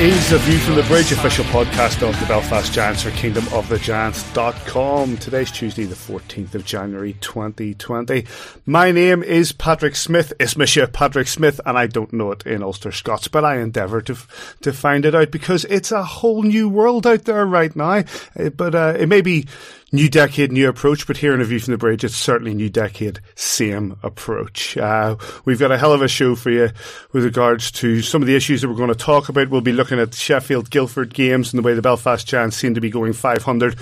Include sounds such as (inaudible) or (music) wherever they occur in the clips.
is a View from the Bridge official podcast of the Belfast Giants or kingdomofthegiants.com. Today's Tuesday, the 14th of January 2020. My name is Patrick Smith. It's Monsieur Patrick Smith, and I don't know it in Ulster Scots, but I endeavour to, to find it out because it's a whole new world out there right now. Uh, but uh, it may be new decade, new approach, but here in A View from the Bridge, it's certainly new decade, same approach. Uh, we've got a hell of a show for you with regards to some of the issues that we're going to talk about. We'll be looking at Sheffield Guildford games and the way the Belfast Giants seem to be going 500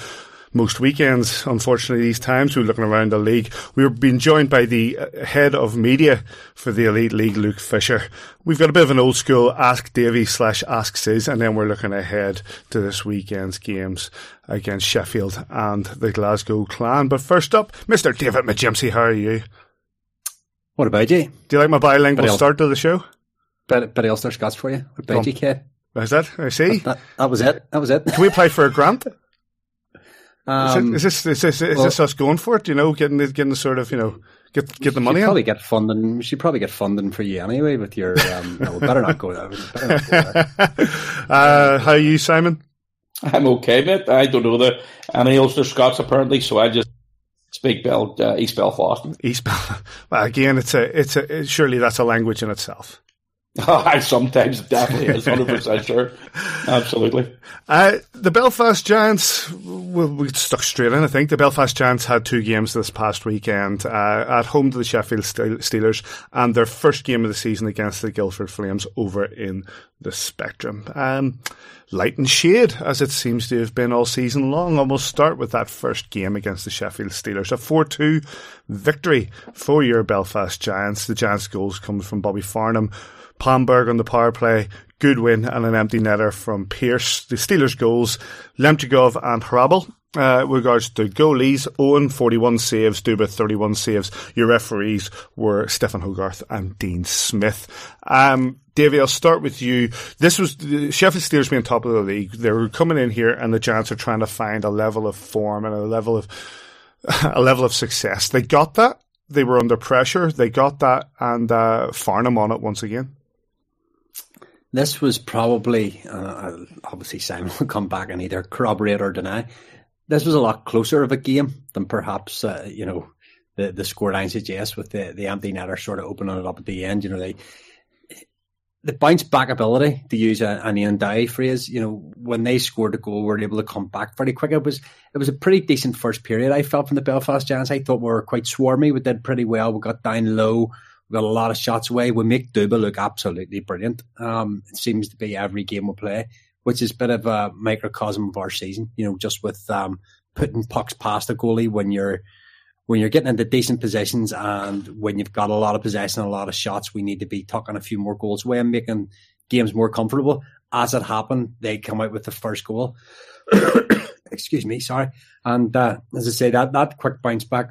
most weekends, unfortunately, these times. We're looking around the league. We're being joined by the uh, head of media for the Elite League, Luke Fisher. We've got a bit of an old school Ask Davy slash Ask Sis, and then we're looking ahead to this weekend's games against Sheffield and the Glasgow Clan. But first up, Mr. David McGimsey, how are you? What about you? Do you like my bilingual start to the show? Bit, bit Ulster Scots for you. What about you, kid? Is that? I see. That, that, was it. That was it. Can we apply for a grant? (laughs) Um, is, it, is, this is this is well, this us going for it? You know, getting the, getting the sort of you know get get the money. Probably get funding. We should probably get funding for you anyway with your. Um, no, better not go there. Not go there. (laughs) uh, how are you, Simon? I'm okay, mate. I don't know the any Ulster Scots apparently, so I just speak Bel, uh, East Belfast. East Belfast. (laughs) Well, again, it's a it's a surely that's a language in itself. (laughs) I sometimes definitely is, hundred percent sure, absolutely. Uh, the Belfast Giants, well, we stuck straight in. I think the Belfast Giants had two games this past weekend uh, at home to the Sheffield Steelers, and their first game of the season against the Guildford Flames over in the Spectrum. Um, light and shade, as it seems to have been all season long. And we'll start with that first game against the Sheffield Steelers, a four-two victory for your Belfast Giants. The Giants' goals come from Bobby Farnham Palmberg on the power play, Goodwin and an empty netter from Pearce. The Steelers goals, Lemchigov and Hrabal. Uh, regards to goalies, Owen 41 saves, Duba 31 saves. Your referees were Stefan Hogarth and Dean Smith. Um, Davy, I'll start with you. This was the Sheffield Steelers being top of the league. They were coming in here, and the Giants are trying to find a level of form and a level of (laughs) a level of success. They got that. They were under pressure. They got that, and uh, Farnham on it once again. This was probably, uh, obviously Simon (laughs) will come back and either corroborate or deny. This was a lot closer of a game than perhaps, uh, you know, the, the scoreline suggests with the, the empty netter sort of opening it up at the end. You know, they, the bounce back ability, to use a, an Ian Dowie phrase, you know, when they scored a goal, we were able to come back very quick. It was it was a pretty decent first period. I felt from the Belfast Giants. I thought we were quite swarmy. We did pretty well. We got down low. We got a lot of shots away. We make Duba look absolutely brilliant. Um, it seems to be every game we play, which is a bit of a microcosm of our season. You know, just with um, putting pucks past the goalie when you're when you're getting into decent positions and when you've got a lot of possession a lot of shots, we need to be tucking a few more goals away and making games more comfortable. As it happened, they come out with the first goal. (coughs) Excuse me, sorry. And uh, as I say, that that quick bounce back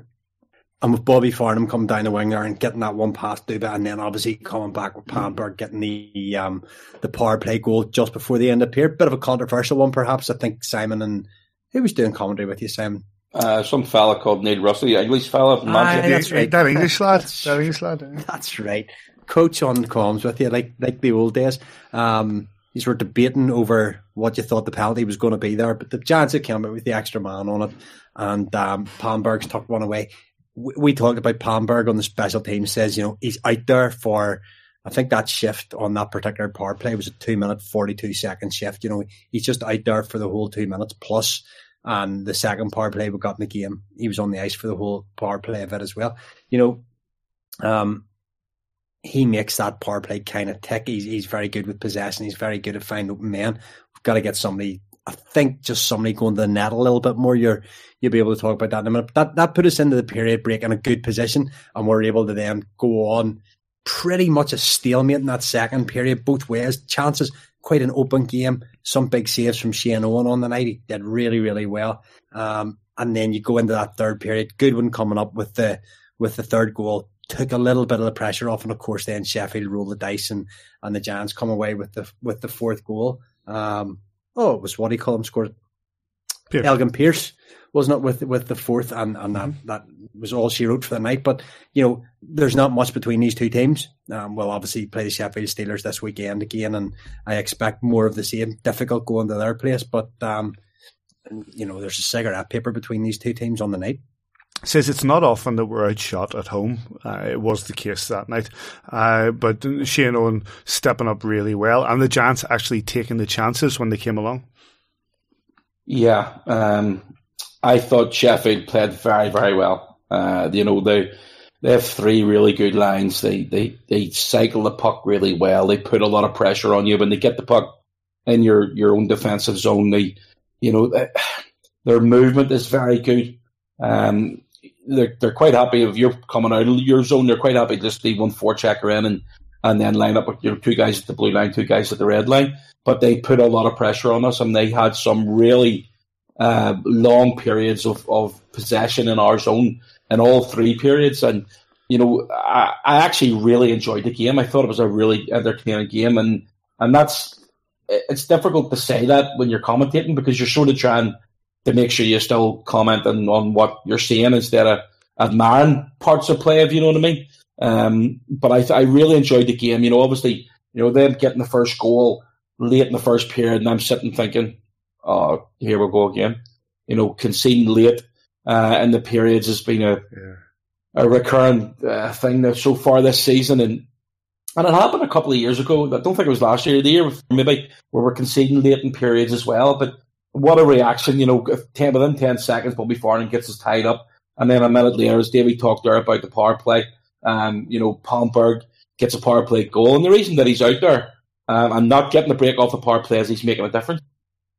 and with Bobby Farnham coming down the wing there and getting that one pass do that, and then obviously coming back with Palmberg getting the um, the power play goal just before the end of the period. Bit of a controversial one, perhaps. I think Simon and who was doing commentary with you, Simon? Uh, some fella called Neil Russell, English fella from Manchester. that's right. That English lad. (laughs) That English lad. That's right. Coach on comms with you, like like the old days. Um, you were debating over what you thought the penalty was going to be there, but the Giants had come out with the extra man on it, and um, Palmberg's tucked one away we talked about Palmberg on the special team says, you know, he's out there for, I think that shift on that particular power play was a two minute, 42 second shift. You know, he's just out there for the whole two minutes plus. And the second power play we got in the game, he was on the ice for the whole power play of it as well. You know, um, he makes that power play kind of tick. He's, he's very good with possession. He's very good at finding open men. We've got to get somebody I think just somebody going to the net a little bit more, you're you'll be able to talk about that in a minute. That that put us into the period break in a good position, and we're able to then go on pretty much a stalemate in that second period, both ways. Chances quite an open game. Some big saves from Shane Owen on the night. He did really, really well. Um, and then you go into that third period. Goodwin coming up with the with the third goal took a little bit of the pressure off, and of course then Sheffield rolled the dice and and the Giants come away with the with the fourth goal. Um, oh, it was what he called him scored. Pearce. Elgin Pearce wasn't with with the fourth, and and that that was all she wrote for the night. But you know, there's not much between these two teams. Um, we'll obviously play the Sheffield Steelers this weekend again, and I expect more of the same. Difficult going to their place, but um, you know, there's a cigarette paper between these two teams on the night says it's not often that we're outshot at home. Uh, it was the case that night. Uh, but Shane Owen stepping up really well, and the Giants actually taking the chances when they came along. Yeah, um, I thought Sheffield played very, very well. Uh, you know, they they have three really good lines. They they they cycle the puck really well. They put a lot of pressure on you when they get the puck in your your own defensive zone. They, you know, (sighs) their movement is very good. Um, they're, they're quite happy if you're coming out of your zone. They're quite happy just leave one four checker in and, and then line up with you know, two guys at the blue line, two guys at the red line. But they put a lot of pressure on us, and they had some really uh, long periods of, of possession in our zone in all three periods. And you know, I, I actually really enjoyed the game. I thought it was a really entertaining game, and and that's it's difficult to say that when you're commentating because you're sort of trying to make sure you're still commenting on what you're seeing instead of admiring parts of play, if you know what I mean. Um, but I, I really enjoyed the game. You know, obviously, you know, them getting the first goal late in the first period, and I'm sitting thinking, oh, here we go again. You know, conceding late uh, in the periods has been a yeah. a recurring uh, thing that so far this season, and and it happened a couple of years ago. I don't think it was last year, the year maybe where we're conceding late in periods as well. But what a reaction, you know, 10, within 10 seconds, Bobby Farnham gets us tied up. And then a minute later, as Davy talked there about the power play, um, you know, Palmberg gets a power play goal. And the reason that he's out there um, and not getting the break off the power play is he's making a difference.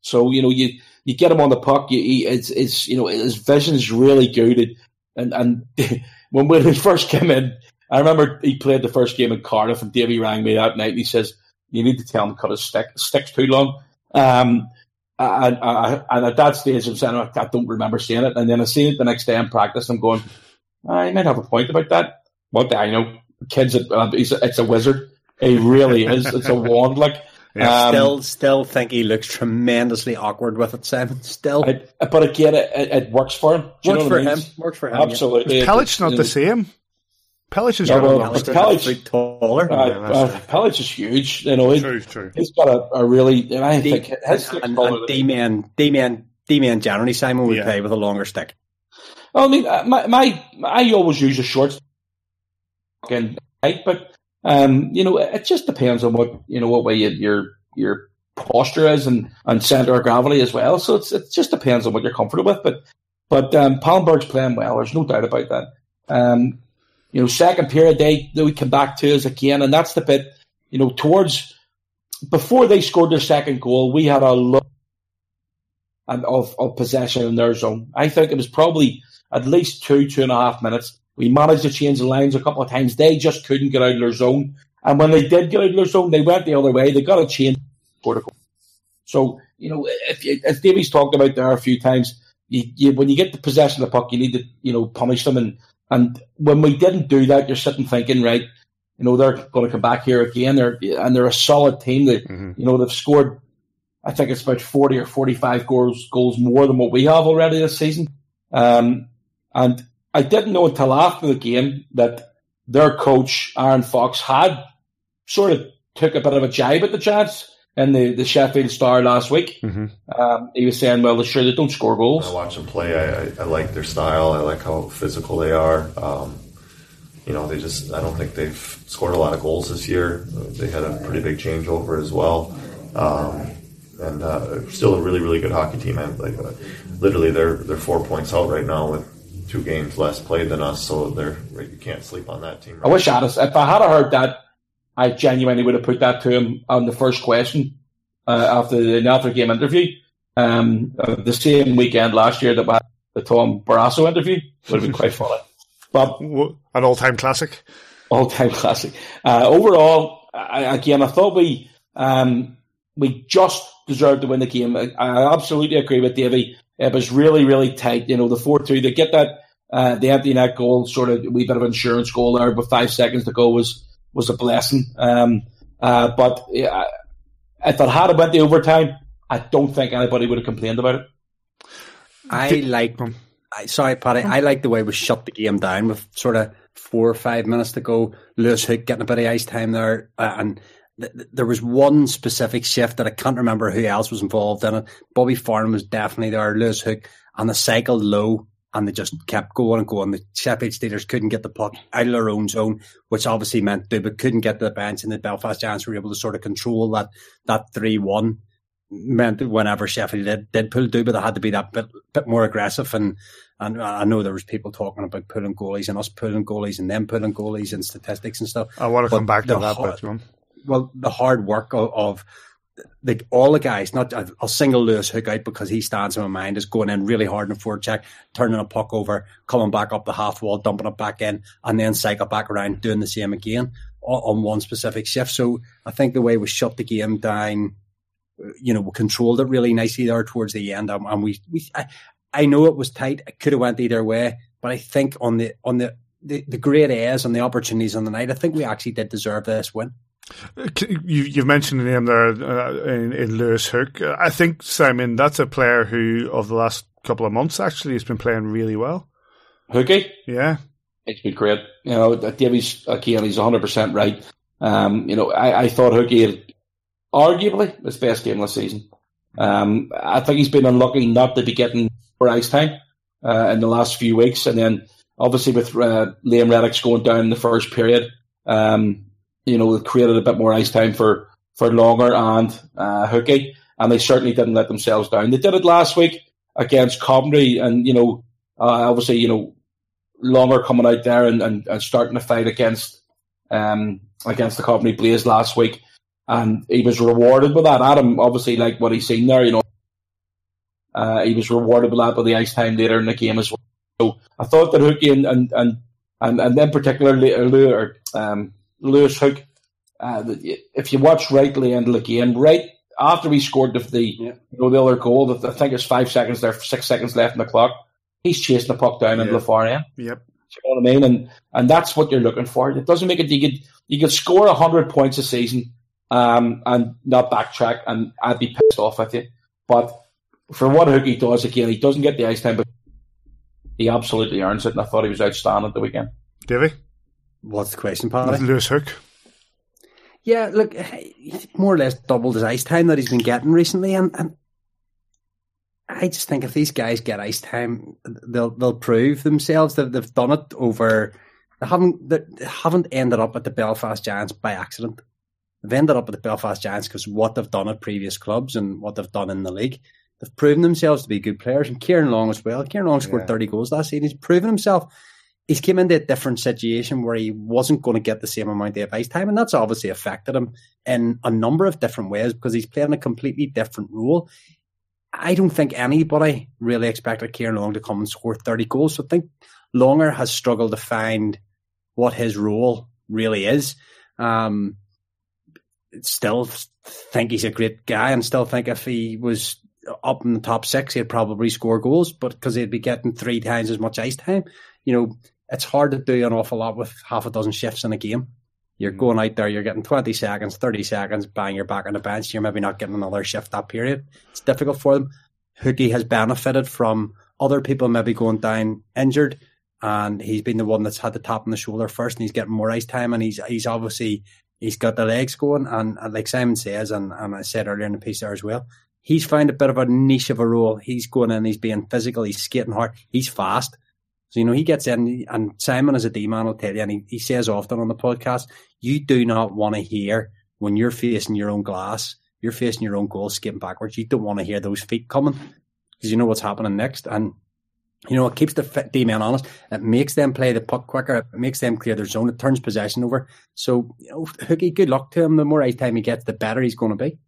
So, you know, you, you get him on the puck, you, he, it's, it's, you know, his vision is really good. And, and (laughs) when, when he first came in, I remember he played the first game in Cardiff and Davy rang me that night and he says, you need to tell him to cut his stick. Stick's too long. Um, and, and at that stage, I'm saying, I don't remember seeing it. And then I seen it the next day in practice. I'm going, I might have a point about that. What do I know? Kids, uh, it's a wizard. He really is. It's a wand. Like, (laughs) yeah. Um, still, still think he looks tremendously awkward with it, Simon. Still, I, but again, it, it, works for him. Do works for him. Works for him. Absolutely. Yeah. Is not the same? Pelech is yeah, well, Pelech, taller. Uh, yeah, uh, Pelech is huge. You know, true, true. he's got a, a really. I D- think his and, and D-man, D-man, D-man generally Simon would yeah. play with a longer stick. Well, I mean, uh, my, my I always use a short and height, but um, you know, it just depends on what you know what way you, your your posture is and, and center of gravity as well. So it's it just depends on what you're comfortable with. But but um, Palmberg's playing well. There's no doubt about that. Um, you know, second period they they would come back to us again, and that's the bit. You know, towards before they scored their second goal, we had a lot of, of possession in their zone. I think it was probably at least two, two and a half minutes. We managed to change the lines a couple of times. They just couldn't get out of their zone. And when they did get out of their zone, they went the other way. They got a change. So, you know, if you, as Davey's talked about there a few times, you, you, when you get the possession of the puck, you need to, you know, punish them and and when we didn't do that, you're sitting thinking, right, you know, they're going to come back here again. They're and they're a solid team. That mm-hmm. you know they've scored. I think it's about forty or forty-five goals goals more than what we have already this season. Um, and I didn't know until after the game that their coach Aaron Fox had sort of took a bit of a jibe at the Giants in the, the Sheffield Star last week. Mm-hmm. Um, he was saying, well, sure, they don't score goals. I watch them play. I, I, I, like their style. I like how physical they are. Um, you know, they just, I don't think they've scored a lot of goals this year. They had a pretty big changeover as well. Um, and uh, still a really, really good hockey team. And like, uh, literally, they're they're four points out right now with two games less played than us. So they're you can't sleep on that team. Right I wish I had if I had heard that I genuinely would have put that to him on the first question uh, after the after game interview. Um, uh, the same weekend last year that we had the Tom Barrasso interview would have been quite funny. (laughs) But an all-time classic. All-time classic. Uh, overall, I, again, I thought we um, we just deserved to win the game. I, I absolutely agree with Davy. It was really, really tight. You know, the 4 2, they get that, uh, the empty net goal, sort of a wee bit of insurance goal there, with five seconds to go was, was a blessing. Um, uh, but yeah, if it had went to overtime, I don't think anybody would have complained about it. I like, sorry, Paddy, I like the way we shut the game down with sort of four or five minutes to go. Lewis Hook getting a bit of ice time there, uh, and there was one specific shift that I can't remember who else was involved in it. Bobby Farnham was definitely there, Lewis Hook, and the cycle low and they just kept going and going. The Sheffield Steelers couldn't get the puck out of their own zone, which obviously meant they couldn't get to the bench, and the Belfast Giants were able to sort of control that that three one. Meant that whenever Sheffield did, did pull Duba, they had to be that bit bit more aggressive. And and I know there was people talking about pulling goalies and us pulling goalies and them pulling goalies and statistics and stuff. I want to but come back to that, but well, the hard work of, of like all the guys, not I'll single Lewis Hook out because he stands in my mind is going in really hard in forward check, turning a puck over, coming back up the half wall, dumping it back in, and then cycle back around doing the same again on, one specific shift. So I think the way we shut the game down, you know, we controlled it really nicely there towards the end, um, and we, we I, I know it was tight. It could have went either way, but I think on the on the the, the great A's and the opportunities on the night, I think we actually did deserve this win. You, have mentioned the name there uh, in, in, Lewis Hook. I think Simon, that's a player who, of the last couple of months, actually has been playing really well. Hookie, yeah, it's been great. You know, Davies again, he's one hundred percent right. Um, you know, I, I thought Hookie had arguably his best game this season. Um, I think he's been unlucky not to be getting more ice time uh, in the last few weeks, and then obviously with uh, Liam Reddox going down in the first period. Um, you know, created a bit more ice time for, for Longer and uh, Hookie, and they certainly didn't let themselves down. They did it last week against Coventry, and, you know, uh, obviously, you know, Longer coming out there and, and, and starting to fight against um, against the Coventry Blaze last week, and he was rewarded with that. Adam obviously like what he's seen there, you know. Uh, he was rewarded with that with the ice time later in the game as well. So I thought that Hookie and and and and, and then particularly um, Lewis Hook, uh, if you watch right to the end of the game, right after he scored the, the yeah. you know the other goal, I think it's five seconds there, six seconds left in the clock. He's chasing the puck down yeah. into the far end. Yep. you know what I mean? And and that's what you're looking for. It doesn't make it. You could you could score hundred points a season, um, and not backtrack, and I'd be pissed off with you. But for what Hookie does, again, he doesn't get the ice time, but he absolutely earns it. And I thought he was outstanding the weekend. Davy. What's the question, Paddy? Lewis Hook. Yeah, look, he's more or less doubled his ice time that he's been getting recently, and, and I just think if these guys get ice time, they'll they'll prove themselves that they've done it over. They haven't they haven't ended up at the Belfast Giants by accident. They've ended up at the Belfast Giants because what they've done at previous clubs and what they've done in the league. They've proven themselves to be good players, and Kieran Long as well. Kieran Long scored yeah. thirty goals last season. He's proven himself he's came into a different situation where he wasn't going to get the same amount of ice time, and that's obviously affected him in a number of different ways because he's playing a completely different role. I don't think anybody really expected Kieran Long to come and score 30 goals. So I think Longer has struggled to find what his role really is. Um, still think he's a great guy and still think if he was up in the top six, he'd probably score goals, but because he'd be getting three times as much ice time. You know, it's hard to do an awful lot with half a dozen shifts in a game. You're mm. going out there, you're getting 20 seconds, 30 seconds, bang, you're back on the bench. You're maybe not getting another shift that period. It's difficult for them. Hookie has benefited from other people maybe going down injured, and he's been the one that's had the tap on the shoulder first, and he's getting more ice time, and he's he's obviously he's got the legs going, and, and like Simon says, and, and I said earlier in the piece there as well, he's found a bit of a niche of a role. He's going in, he's being physical, he's skating hard, he's fast. So, you know, he gets in, and Simon, as a D man, will tell you, and he, he says often on the podcast, you do not want to hear when you're facing your own glass, you're facing your own goal, skipping backwards. You don't want to hear those feet coming because you know what's happening next. And, you know, it keeps the D man honest. It makes them play the puck quicker. It makes them clear their zone. It turns possession over. So, you know, Hookie, good luck to him. The more ice time he gets, the better he's going to be.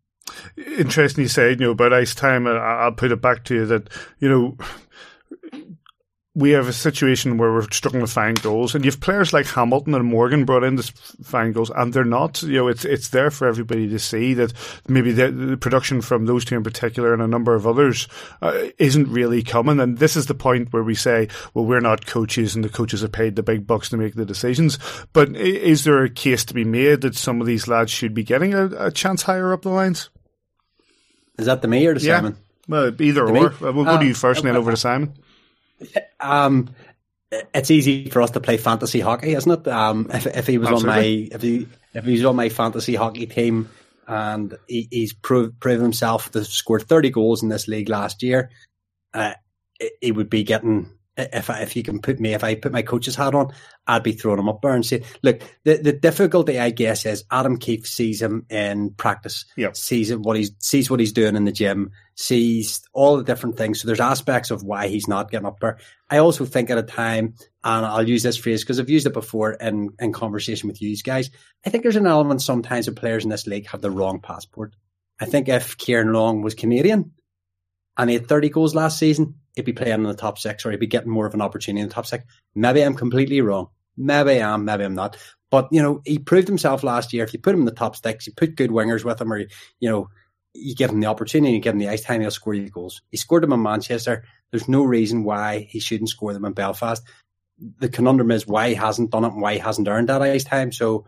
Interesting you said, you know, about ice time. I'll put it back to you that, you know, we have a situation where we're struggling to find goals, and you have players like Hamilton and Morgan brought in to find goals, and they're not. You know, it's it's there for everybody to see that maybe the, the production from those two in particular and a number of others uh, isn't really coming. And this is the point where we say, well, we're not coaches, and the coaches are paid the big bucks to make the decisions. But is there a case to be made that some of these lads should be getting a, a chance higher up the lines? Is that the me or the yeah. Simon? Well, either or. Uh, we'll go to you first, and then over to Simon. Um, it's easy for us to play fantasy hockey, isn't it? Um, if, if he was Absolutely. on my if he if he's on my fantasy hockey team and he, he's proved proven himself to score thirty goals in this league last year, uh, he would be getting if I, if you can put me, if I put my coach's hat on, I'd be throwing him up there and say, look, the, the difficulty, I guess, is Adam Keefe sees him in practice, yep. sees what he's sees what he's doing in the gym, sees all the different things. So there's aspects of why he's not getting up there. I also think at a time, and I'll use this phrase because I've used it before in in conversation with you guys. I think there's an element sometimes of players in this league have the wrong passport. I think if Kieran Long was Canadian and he had 30 goals last season, he'd be playing in the top six or he'd be getting more of an opportunity in the top six. Maybe I'm completely wrong. Maybe I am, maybe I'm not. But, you know, he proved himself last year. If you put him in the top six, you put good wingers with him or, you know, you give him the opportunity, you give him the ice time, he'll score you goals. He scored them in Manchester. There's no reason why he shouldn't score them in Belfast. The conundrum is why he hasn't done it and why he hasn't earned that ice time. So,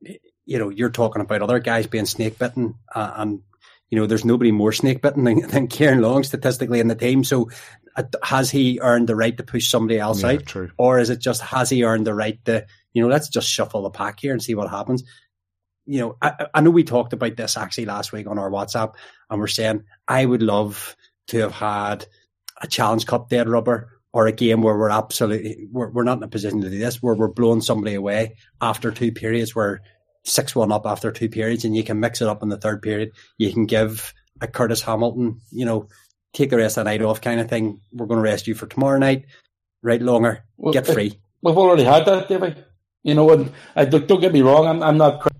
you know, you're talking about other guys being snake bitten uh, and you know, there's nobody more snake bitten than, than Kieran Long statistically in the team. So uh, has he earned the right to push somebody else yeah, out? True. Or is it just, has he earned the right to, you know, let's just shuffle the pack here and see what happens. You know, I, I know we talked about this actually last week on our WhatsApp and we're saying, I would love to have had a Challenge Cup dead rubber or a game where we're absolutely we're, we're not in a position to do this where we're blowing somebody away after two periods where six one up after two periods, and you can mix it up in the third period. You can give a Curtis Hamilton, you know, take the rest of the night off kind of thing. We're going to rest you for tomorrow night. Right longer, well, get free. We've already had that, David. You know, and uh, I, don't get me wrong. I'm, I'm not.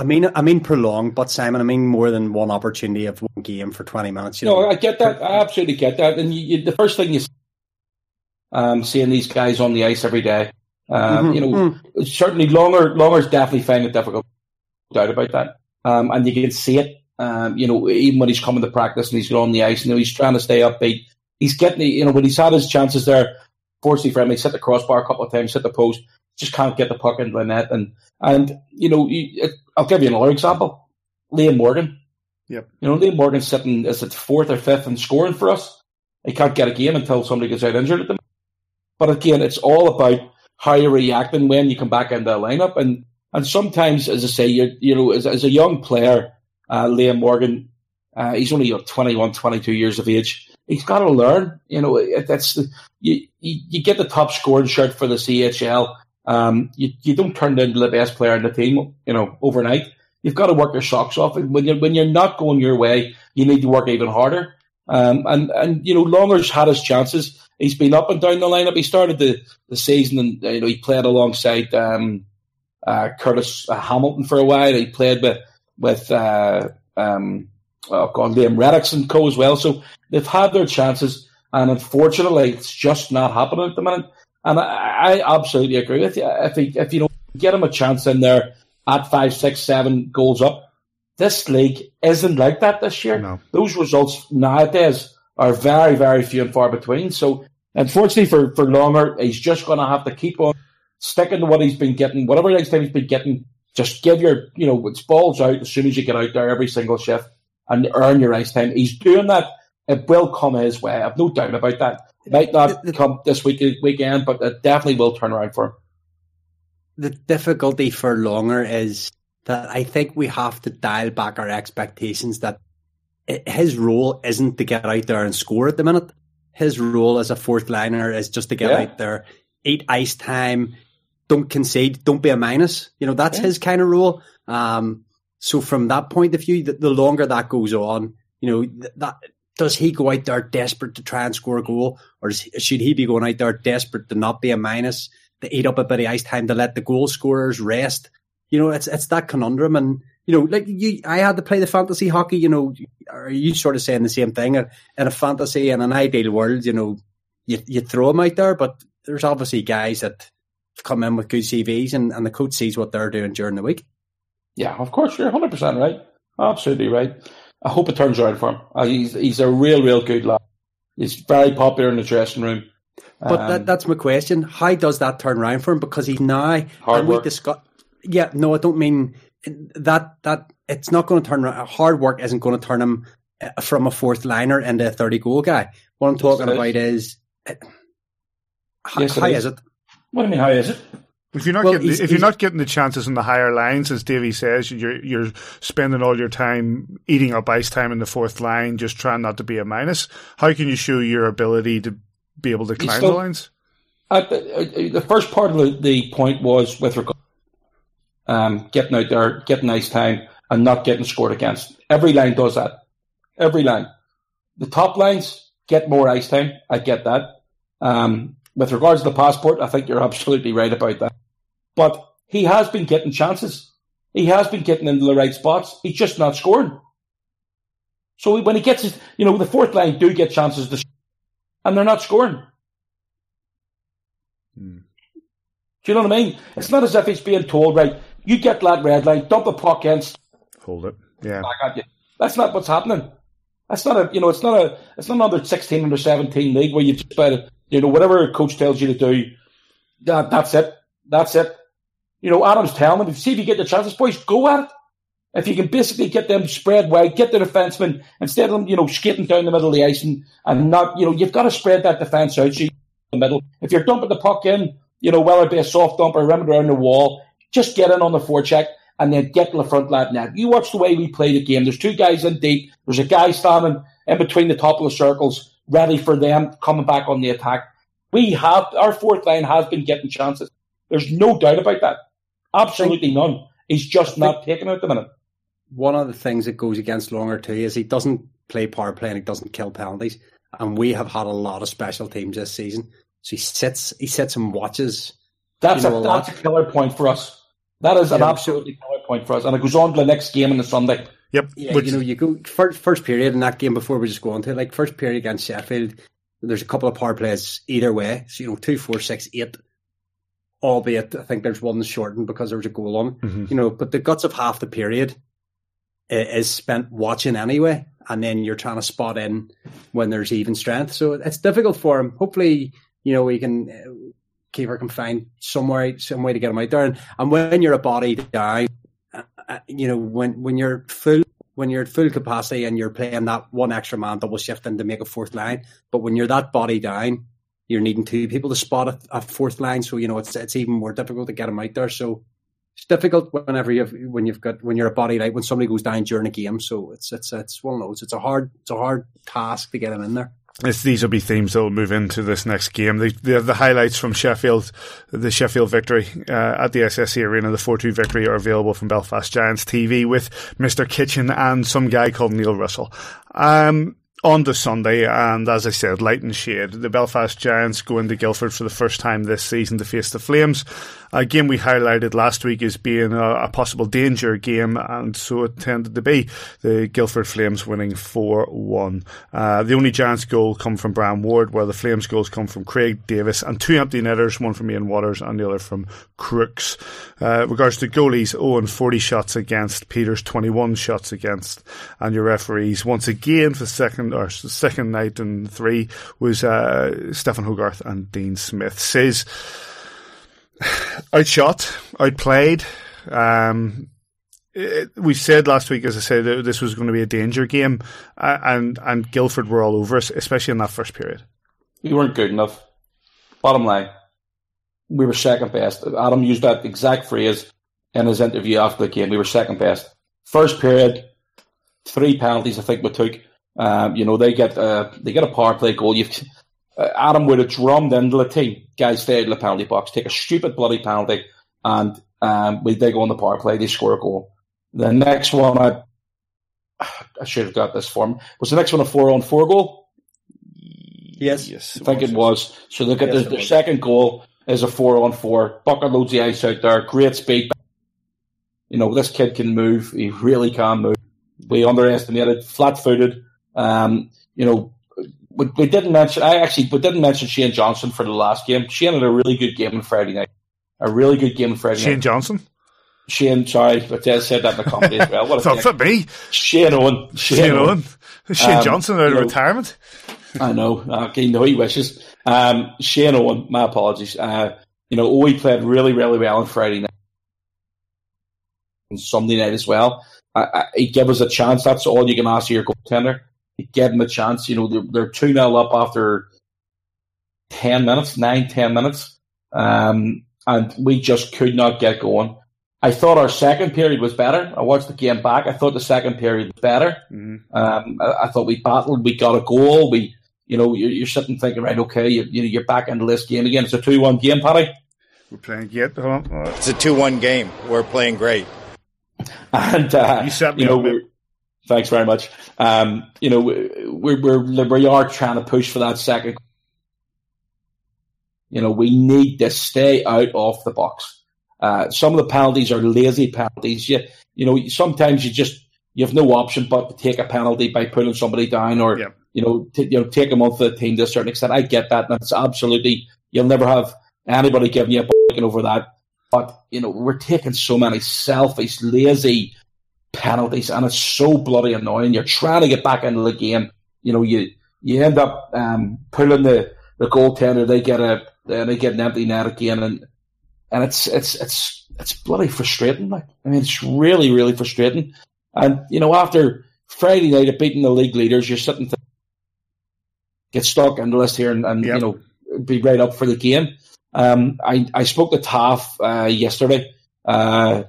I mean, I mean prolonged, but Simon, I mean more than one opportunity of one game for twenty minutes. You no, know? I get that. I absolutely get that. And you, you, the first thing you um, seeing these guys on the ice every day, um, mm-hmm. You know, mm-hmm. certainly longer, longer's definitely find it difficult. No doubt about that. Um, and you can see it. Um, you know, even when he's coming to practice and he's on the ice, you know, he's trying to stay upbeat. He's getting, you know, when he's had his chances there, fortunately for him, he's hit the crossbar a couple of times, hit the post, just can't get the puck into the net. And, and you know, it, I'll give you another example. Liam Morgan. Yep. You know, Liam Morgan's sitting, is it fourth or fifth and scoring for us? He can't get a game until somebody gets out injured at them. But again, it's all about how you're reacting when you come back into the lineup. And and sometimes, as I say, you you know, as, as a young player, uh, Liam Morgan, uh, he's only 21, 22 years of age. He's got to learn. You know, that's the, you, you, you get the top scoring shirt for the CHL. Um, you you don't turn into the best player in the team. You know, overnight. You've got to work your socks off. And when you're when you're not going your way, you need to work even harder. Um, and and you know, Longer's had his chances he's been up and down the lineup. He started the, the season and you know he played alongside um, uh, Curtis uh, Hamilton for a while. He played with with uh, um, oh God, Liam Reddox and co as well. So they've had their chances, and unfortunately, it's just not happening at the minute. And I, I absolutely agree with you. If he, if you don't get him a chance in there at five, six, seven goals up, this league isn't like that this year. No. Those results nowadays are very, very few and far between. So Unfortunately for, for Longer, he's just going to have to keep on sticking to what he's been getting. Whatever next time he's been getting, just give your, you know, it's balls out as soon as you get out there every single shift and earn your ice time. He's doing that. It will come his way. I've no doubt about that. Might not come this week weekend, but it definitely will turn around for him. The difficulty for Longer is that I think we have to dial back our expectations that his role isn't to get out there and score at the minute his role as a fourth liner is just to get yeah. out there, eat ice time, don't concede, don't be a minus. You know, that's yeah. his kind of role. Um, so from that point of view, the, the longer that goes on, you know, that does he go out there desperate to try and score a goal, or should he be going out there desperate to not be a minus, to eat up a bit of ice time, to let the goal scorers rest? You know, it's it's that conundrum, and you know, like you, I had to play the fantasy hockey. You know, are you sort of saying the same thing? In a fantasy in an ideal world, you know, you you throw them out there, but there's obviously guys that come in with good CVs, and, and the coach sees what they're doing during the week. Yeah, of course, you're 100 percent right, absolutely right. I hope it turns around for him. Uh, he's he's a real, real good lad. He's very popular in the dressing room. But um, that, that's my question. How does that turn around for him? Because he's now hard work. Discuss, yeah, no, I don't mean that. That it's not going to turn around. Hard work isn't going to turn him uh, from a fourth liner into a thirty goal guy. What I'm talking yes, about is, uh, how, yes, how is. is it? What do you mean? How is it? If you're not well, getting he's, if you're not getting the chances in the higher lines, as Davy says, you're you're spending all your time eating up ice time in the fourth line, just trying not to be a minus. How can you show your ability to be able to climb still, the lines? Uh, the first part of the, the point was with regard um, getting out there, getting ice time, and not getting scored against. Every line does that. Every line. The top lines get more ice time. I get that. Um, with regards to the passport, I think you're (laughs) absolutely right about that. But he has been getting chances. He has been getting into the right spots. He's just not scoring. So when he gets his, you know, the fourth line do get chances to, and they're not scoring. Hmm. Do you know what I mean? It's not as if he's being told, right, you get that red line, dump the puck in, hold it. Yeah. That's not what's happening. That's not a, you know, it's not a, it's not another 16 under 17 league where you just better, you know, whatever a coach tells you to do, that, that's it. That's it. You know, Adam's telling them, see if you get the chances, boys, go at it. If you can basically get them spread wide, get the defenseman, instead of them, you know, skating down the middle of the ice and, and not, you know, you've got to spread that defence out so you the middle. If you're dumping the puck in, you know, whether it be a soft dump or rim around the wall, just get in on the forecheck and then get to the front line net. You watch the way we play the game. There's two guys in deep. There's a guy standing in between the top of the circles, ready for them coming back on the attack. We have, our fourth line has been getting chances. There's no doubt about that. Absolutely none. He's just not taking it at the minute. One of the things that goes against Longer too is he doesn't play power play and he doesn't kill penalties. And we have had a lot of special teams this season. So he sits, he sits and watches. That's you know, a, a that's a killer point for us. That is yeah. an absolutely killer point for us. And it goes on to the next game on the Sunday. Yep. Yeah, Which, you know, you go first, first period in that game before we just go on to like first period against Sheffield. There's a couple of power plays either way. So, you know, two, four, six, eight albeit I think there's one shortened because there was a goal on. Mm-hmm. You know, but the guts of half the period is spent watching anyway, and then you're trying to spot in when there's even strength. So it's difficult for him. Hopefully, you know, we can keep her confined somewhere some way to get him out there. And, and when you're a body down, uh, uh, Uh, you know, when when you're full when you're at full capacity and you're playing that one extra man double shifting to make a fourth line, but when you're that body down, you're needing two people to spot a, a, fourth line. So you know it's it's even more difficult to get them out there. So it's difficult whenever you've when you've got when you're a body light when somebody goes down during a game. So it's it's it's one of those. It's a hard it's a hard task to get them in there. It's, these will be themes that will move into this next game. The, the, the highlights from Sheffield, the Sheffield victory uh, at the SSE Arena, the 4-2 victory are available from Belfast Giants TV with Mr. Kitchen and some guy called Neil Russell. Um, on the Sunday, and as I said, light and shade. The Belfast Giants go into Guildford for the first time this season to face the Flames. A game we highlighted last week as being a, a possible danger game, and so it tended to be. The Guildford Flames winning 4 1. Uh, the only Giants goal come from Bram Ward, while the Flames goals come from Craig Davis, and two empty netters, one from Ian Waters and the other from Crooks. Uh, regards to goalies, Owen 40 shots against, Peters 21 shots against, and your referees once again for the second or second night and three was uh, Stefan Hogarth and Dean Smith. Says outshot, outplayed. Um, it, we said last week, as I said, this was going to be a danger game, uh, and and Guildford were all over us, especially in that first period. We weren't good enough. Bottom line, we were second best. Adam used that exact phrase in his interview after the game. We were second best. First period, three penalties. I think we took. Um, you know, they get uh, they get a power play goal. You've uh, Adam would have drummed into the team. Guys stay in the penalty box, take a stupid bloody penalty, and um, we they go on the power play. They score a goal. The next one, I I should have got this form. Was the next one a four on four goal? Yes, yes, I think it was. So look at yes, the, the second goal is a four on four. Bucker loads the ice out there. Great speed. You know this kid can move. He really can move. We underestimated, flat footed. Um, you know, we, we didn't mention. I actually we didn't mention Shane Johnson for the last game. Shane had a really good game on Friday night. A really good game on Friday Shane night. Johnson. Shane, sorry, but I said that in the comedy as well. What Thought (laughs) for me. Shane Owen. Shane, Shane Owen. Owen. Shane Um, Johnson out of know- retirement. I know. Okay, no, he wishes. Um, Shane Owen, my apologies. Uh, you know, Owen played really, really well on Friday night and Sunday night as well. I, he gave us a chance. That's all you can ask of your goaltender. He gave him a chance. You know, they're, they're 2 0 up after 10 minutes, nine, 10 minutes. Um, and we just could not get going. I thought our second period was better. I watched the game back. I thought the second period was better. Um, I, I thought we battled. We got a goal. We, you know, you're, you're sitting thinking, right, okay, you, you know, you're back into this game again. It's a two-one game, Paddy, We're playing yet. Hold on. Uh, It's a 2 1 game. We're playing great. (laughs) and uh, You set me know, up, we're, thanks very much. Um, you know, we're, we're we are trying to push for that second. You know, we need to stay out of the box. Uh, some of the penalties are lazy penalties. You, you know, sometimes you just you have no option but to take a penalty by pulling somebody down, or Yep. you know, t- you know, take them off the team to a certain extent. I get that. That's absolutely. You'll never have anybody giving you a bucking over that. But you know, we're taking so many selfish, lazy penalties, and it's so bloody annoying. You're trying to get back into the game. You know, you you end up um, pulling the the goaltender. They get a they get an empty net again, and and it's it's it's it's bloody frustrating. Like I mean, it's really really frustrating. And you know, after Friday night of beating the league leaders, you're sitting to get stuck in the list here and, and Yep. you know be right up for the game. Um, I I spoke to Taff uh, yesterday. Uh,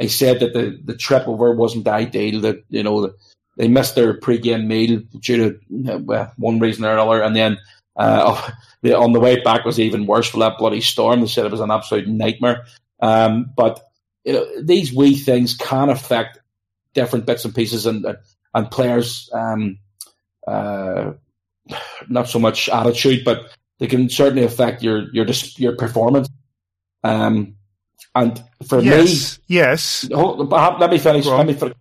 he said that the, the trip over wasn't ideal. That you know they missed their pre-game meal due to uh, well, one reason or another, and then uh, on the way back was even worse for that bloody storm. They said it was an absolute nightmare. Um, but you know these wee things can affect different bits and pieces and and players. Um, uh, not so much attitude, but they can certainly affect your your your performance. Um, and for yes. Yes. hold, let me finish. Let me finish.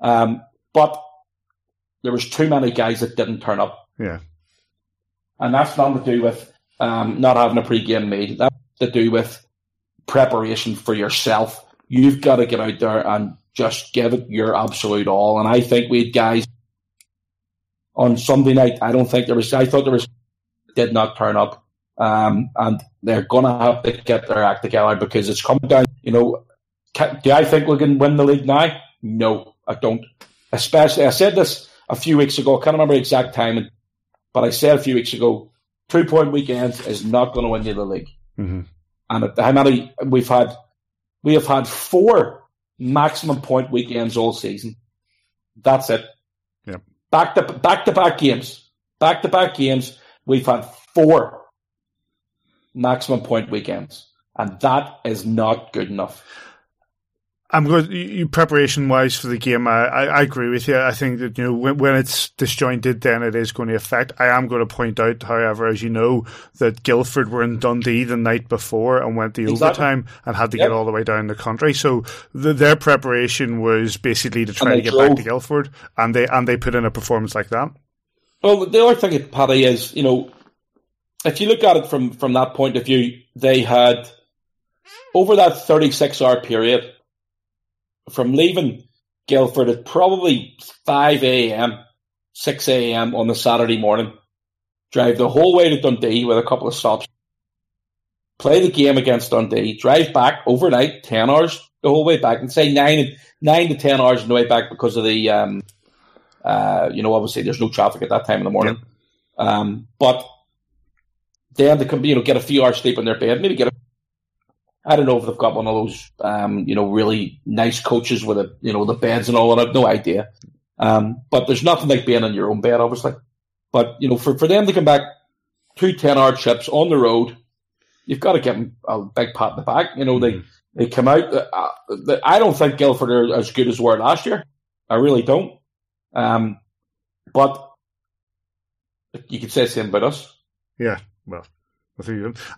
Um, but there was too many guys that didn't turn up, Yeah. and that's nothing to do with um, not having a pre-game meal. That's to do with preparation for yourself. You've got to get out there and just give it your absolute all. And I think we had guys on Sunday night. I don't think there was. I thought there was did not turn up, um, and they're gonna have to get their act together because it's coming down. You know, do I think we can win the league now? No, I don't. Especially, I said this a few weeks ago. I can't remember the exact timing, but I said a few weeks ago, two point weekends is not going to win you the league. Mhm. And at how many we've had? We have had four maximum point weekends all season. That's it. Yep. Back to back to back games. Back to back games. We've had four maximum point weekends, and that is not good enough. I'm good. You, preparation wise for the game, I, I, I agree with you. I think that you know when, when it's disjointed, then it is going to affect. I am going to point out, however, as you know, that Guildford were in Dundee the night before and went the Exactly. overtime and had to Yep. get all the way down the country. So the, their preparation was basically to try to get back to Guildford, and they and they put in a performance like that. Well, the other thing, Paddy, is you know, if you look at it from from that point of view, they had over that thirty six hour period from leaving Guildford at probably five a.m., six a.m. on the Saturday morning, drive the whole way to Dundee with a couple of stops, play the game against Dundee, drive back overnight, ten hours the whole way back, and say nine nine to ten hours on the way back because of the um, uh, you know, obviously there's no traffic at that time in the morning. Um, but then they can, you know, get a few hours sleep in their bed, maybe get a, I don't know if they've got one of those, um, you know, really nice coaches with a, you know, the beds and all, and I've no idea. Um, but there's nothing like being in your own bed, obviously. But, you know, for, for them to come back two 10 hour trips on the road, you've got to give them a big pat in the back. You know, they, they come out, uh, uh, I don't think Guildford are as good as they were last year. I really don't. Um, but you could say the same about us. Yeah, well,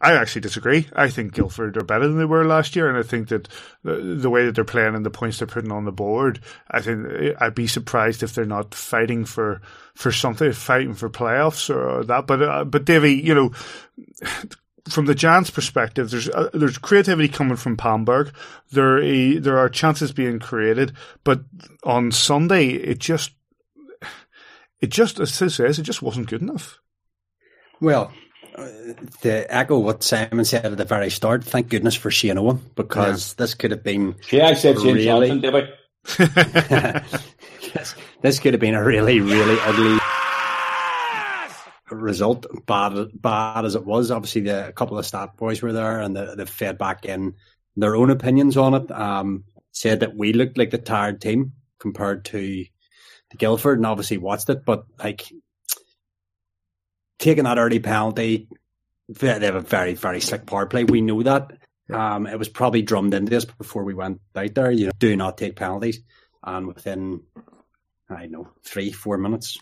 I actually disagree. I think Guildford are better than they were last year, and I think that the, the, way that they're playing and the points they're putting on the board, I think I'd be surprised if they're not fighting for for something, fighting for playoffs or that. But uh, but Davy, you know. From the Giants' perspective, there's uh, there's creativity coming from Palmberg. There there are chances being created, but on Sunday it just it just as it says it just wasn't good enough. Well, to echo what Simon said at the very start, thank goodness for Shane Owen because yeah. this could have been. Yeah, I said Shane really, Johnson, (laughs) this, this could have been a really, really ugly result. Bad, bad as it was. Obviously, the, a couple of stat boys were there, and they, they fed back in their own opinions on it. Um, said that we looked like the tired team compared to the Guildford, and obviously watched it. But like taking that early penalty, they have a very, very slick power play. We know that. Um, it was probably drummed into us before we went out there. You know, do not take penalties. And within, I don't know, three, four minutes,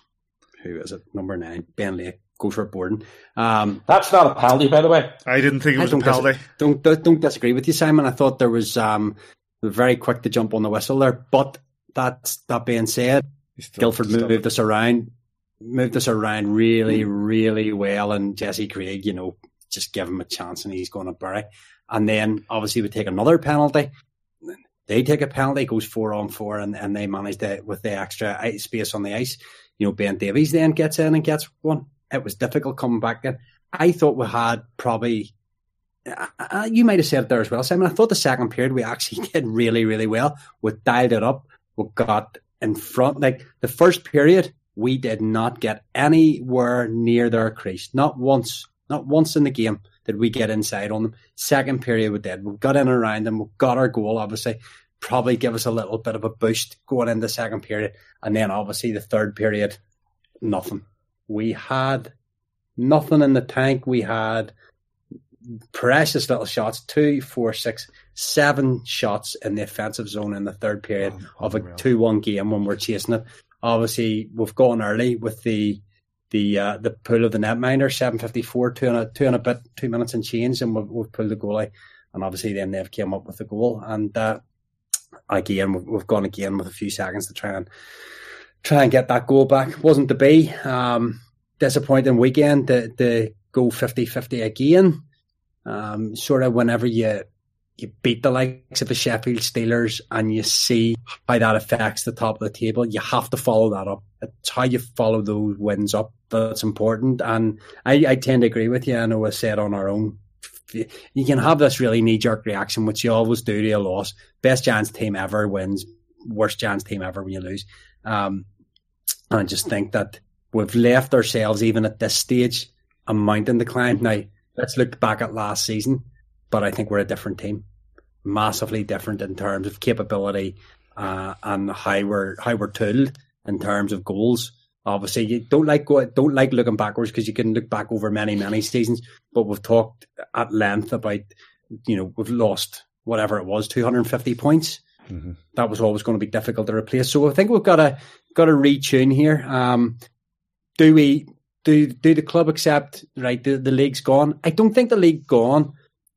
who is it? Number nine, Ben Lake goes for Borden. Um, That's not a penalty, by the way. I didn't think it was a penalty. Dis- don't, don't disagree with you, Simon. I thought there was um, very quick to jump on the whistle there. But that that being said, Guildford moved us around moved us around really, hmm. really well. And Jesse Craig, you know, just give him a chance and he's going to bury. And then obviously we take another penalty. They take a penalty, goes four on four, and, and they manage to with the extra space on the ice. You know, Ben Davies then gets in and gets one. It was difficult coming back in. I thought we had probably. Uh, uh you might have said it there as well, Simon. I thought the second period we actually (laughs) did really, really well. We dialed it up. We got in front. Like the first period, we did not get anywhere near their crease. Not once. Not once in the game did we get inside on them. Second period we did. We got in around them. We got our goal, obviously. Probably give us a little bit of a boost going into the second period. And then obviously the third period, nothing. We had nothing in the tank. We had precious little shots, two, four, six, seven shots in the offensive zone in the third period oh, of a two-one game when we're chasing it. Obviously, we've gone early with the the uh, the pull of the netminder, seven fifty four, two and a two and a bit, two minutes and change, and we've, we've pulled the goalie, and obviously then they've came up with the goal, and uh, again we've, we've, gone again with a few seconds to try and try and get that goal back. Wasn't to be. Um, disappointing weekend to, to go 50-50 again. Um, sort of whenever you you beat the likes of the Sheffield Steelers and you see how that affects the top of the table, you have to follow that up. It's how you follow those wins up that's important. And I, I tend to agree with you. I know I said on our own, you can have this really knee jerk reaction, which you always do to a loss. Best Giants team ever wins, worst Giants team ever when you lose. Um, and I just think that we've left ourselves, even at this stage, a mountain to climb. Now, let's look back at last season, but I think we're a different team massively different in terms of capability uh, and how we're how we're tooled in terms of goals. Obviously, you don't like go, don't like looking backwards because you can look back over many many seasons. But we've talked at length about you know we've lost whatever it was 250 points. Mm-hmm. That was always going to be difficult to replace. So I think we've got to got to retune here. Um, do we do do the club accept right the, the league's gone? I don't think the league gone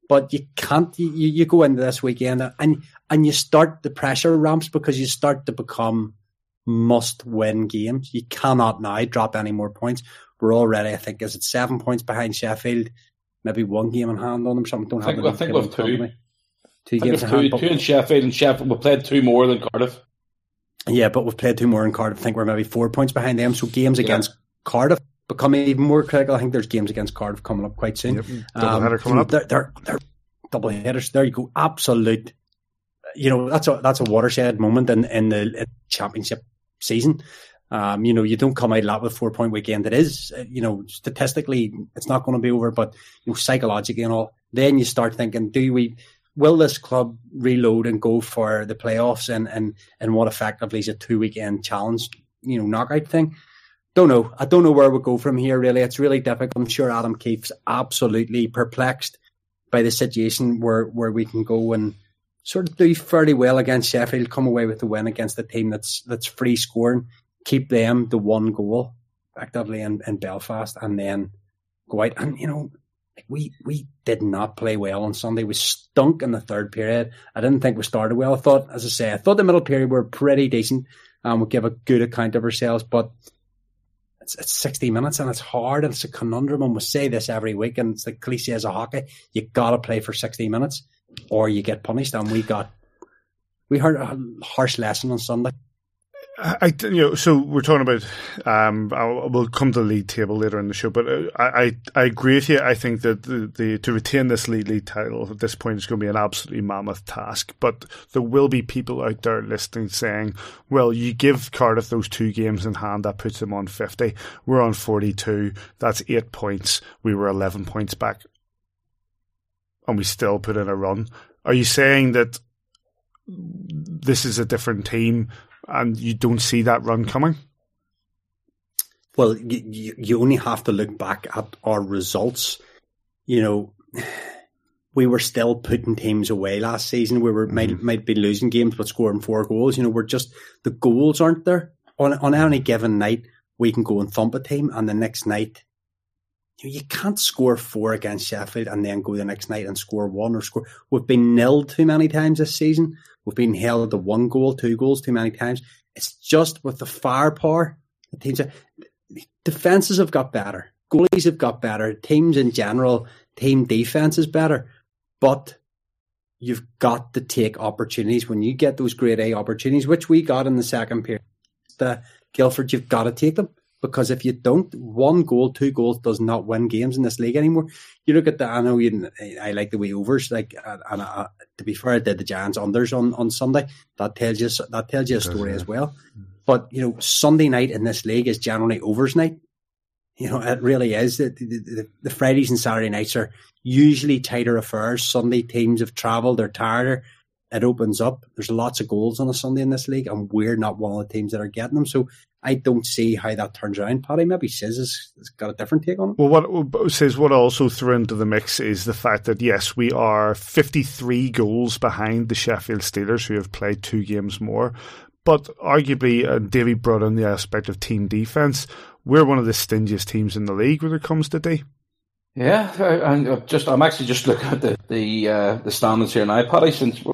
but you can't. You, you go into this weekend and and you start the pressure ramps because you start to become must win games. You cannot now drop any more points. We're already, I think, is it seven points behind Sheffield? Maybe one game in hand on them. Something don't I think, have. I think we've two. Two games two, hand, two in Sheffield and Sheffield. We played two more than Cardiff. Yeah, but we've played two more in Cardiff. I think we're maybe four points behind them. So games yeah. against Cardiff become even more critical. I think there's games against Cardiff coming up quite soon. Yep. Double um, header coming up. They're, they're, they're double headers. There you go. Absolute. You know that's a that's a watershed moment in in the championship season. Um, you know, you don't come out a lot with four point weekend. It is, you know, statistically, it's not going to be over, but you know, psychologically and all. Then you start thinking, do we? Will this club reload and go for the playoffs and and and what effectively is a two weekend challenge, you know, knockout thing? Don't know. I don't know where we go from here. Really, it's really difficult. I'm sure Adam Keefe's absolutely perplexed by the situation where where we can go and sort of do fairly well against Sheffield, come away with the win against a team that's that's free scoring, keep them the one goal effectively in, in Belfast, and then go out and you know we we did not play well on Sunday. We stunk in the third period. I didn't think we started well. I thought, as I say, I thought the middle period were pretty decent and we give a good account of ourselves, but it's, it's 60 minutes and it's hard and it's a conundrum. And we say this every week and it's the cliche as a hockey. You got to play for 60 minutes or you get punished. And we got, we heard a harsh lesson on Sunday. I, you know, so we're talking about. Um, I'll, we'll come to the league table later in the show, but uh, I, I, I agree with you. I think that the, the to retain this league league title at this point is going to be an absolutely mammoth task. But there will be people out there listening saying, "Well, you give Cardiff those two games in hand, that puts them on fifty. We're on forty-two. That's eight points. We were eleven points back, and we still put in a run." Are you saying that this is a different team? And you don't see that run coming? Well, you, you only have to look back at our results. You know, we were still putting teams away last season. We were mm-hmm. might might be losing games but scoring four goals. You know, we're just the goals aren't there on on any given night. We can go and thump a team, and the next night, you, know, you can't score four against Sheffield and then go the next night and score one or score. We've been nilled too many times this season. We've been held to one goal, two goals too many times. It's just with the firepower, the teams are, defenses have got better, goalies have got better, teams in general, team defense is better, but you've got to take opportunities when you get those grade A opportunities, which we got in the second period. The Guildford, you've got to take them because if you don't, one goal, two goals does not win games in this league anymore. You look at the, I know you, I like the way overs, like, and uh, to be fair, I did the Giants unders on, on Sunday. That tells you, that tells you a story as well. But, you know, Sunday night in this league is generally overs night. You know, it really is. The, the, the, the Fridays and Saturday nights are usually tighter affairs. Sunday teams have travelled, they're tireder. It opens up. There's lots of goals on a Sunday in this league, and we're not one of the teams that are getting them. So I don't see how that turns around. Paddy maybe says has got a different take on it. Well, what says what also threw into the mix is the fact that yes, we are 53 goals behind the Sheffield Steelers, who have played two games more. But arguably, uh, Davy brought in the aspect of team defense. We're one of the stingiest teams in the league when it comes to D. Yeah, and just I'm actually just (laughs) looking at the the uh, the standings here now, Paddy. Since we're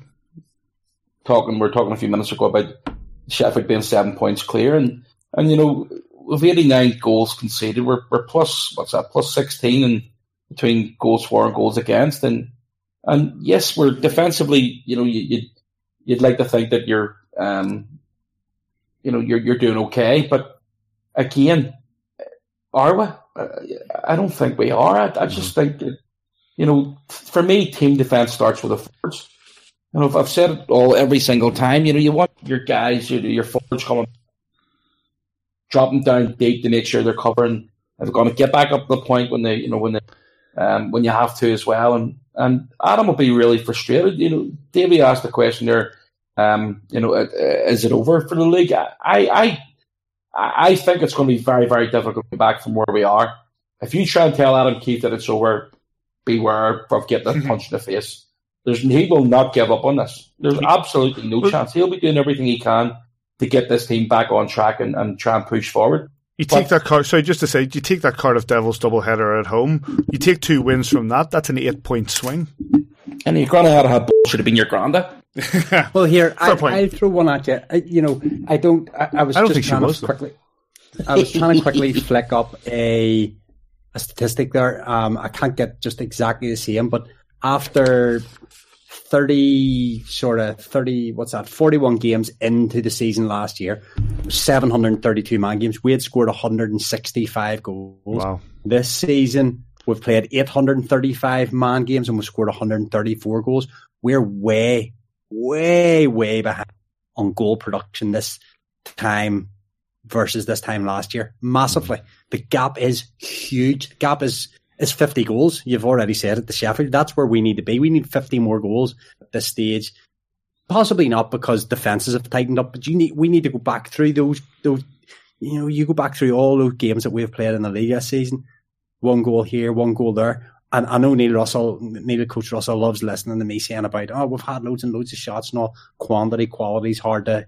talking, we are talking a few minutes ago about Sheffield being seven points clear, and and you know, with 89 goals conceded, we're we're plus what's that? Plus 16 and between goals for and goals against, and and yes, we're defensively. You know, you, you'd, you'd like to think that you're um, you know, you're you're doing okay, but again, are we? I don't think we are. I, I just mm-hmm. think that, you know, for me, team defense starts with the forwards. You know, if I've said it all every single time, you know, you want your guys, your, your forwards coming drop them down deep to make sure they're covering. They're going to get back up to the point when they, you know, when they, um, when you have to as well. And and Adam will be really frustrated. You know, Davy asked the question there. Um, you know, is it over for the league? I I I think it's going to be very very difficult to get back from where we are. If you try and tell Adam Keefe that it's over, beware of getting a punch in the face. There's he will not give up on this. There's absolutely no chance. He'll be doing everything he can to get this team back on track and, and try and push forward. You but, take that card. Sorry, just to say, you take that Cardiff Devils doubleheader at home. You take two wins from that. That's an eight-point swing. And you're going to have had should have been your granddad. (laughs) well, here I, will throw one at you. I, you know, I don't. I, I was I don't just trying to quickly. I was trying to quickly (laughs) flick up a a statistic there. Um, I can't get just exactly the same, but after 30 sort of 30 what's that 41 games into the season last year 732 man games. We had scored 165 goals. Wow. this season we've played 835 man games and we've scored 134 goals. We're way way way behind on goal production this time versus this time last year massively. The gap is huge. The gap is is 50 goals. You've already said it, the Sheffield. That's where we need to be. We need 50 more goals at this stage. Possibly not because defenses have tightened up, but you need we need to go back through those those you know, you go back through all those games that we've played in the league this season. One goal here, one goal there. And I know Neil Russell, Neil Coach Russell loves listening to me saying about, oh, we've had loads and loads of shots and all. Quantity, quality is hard to,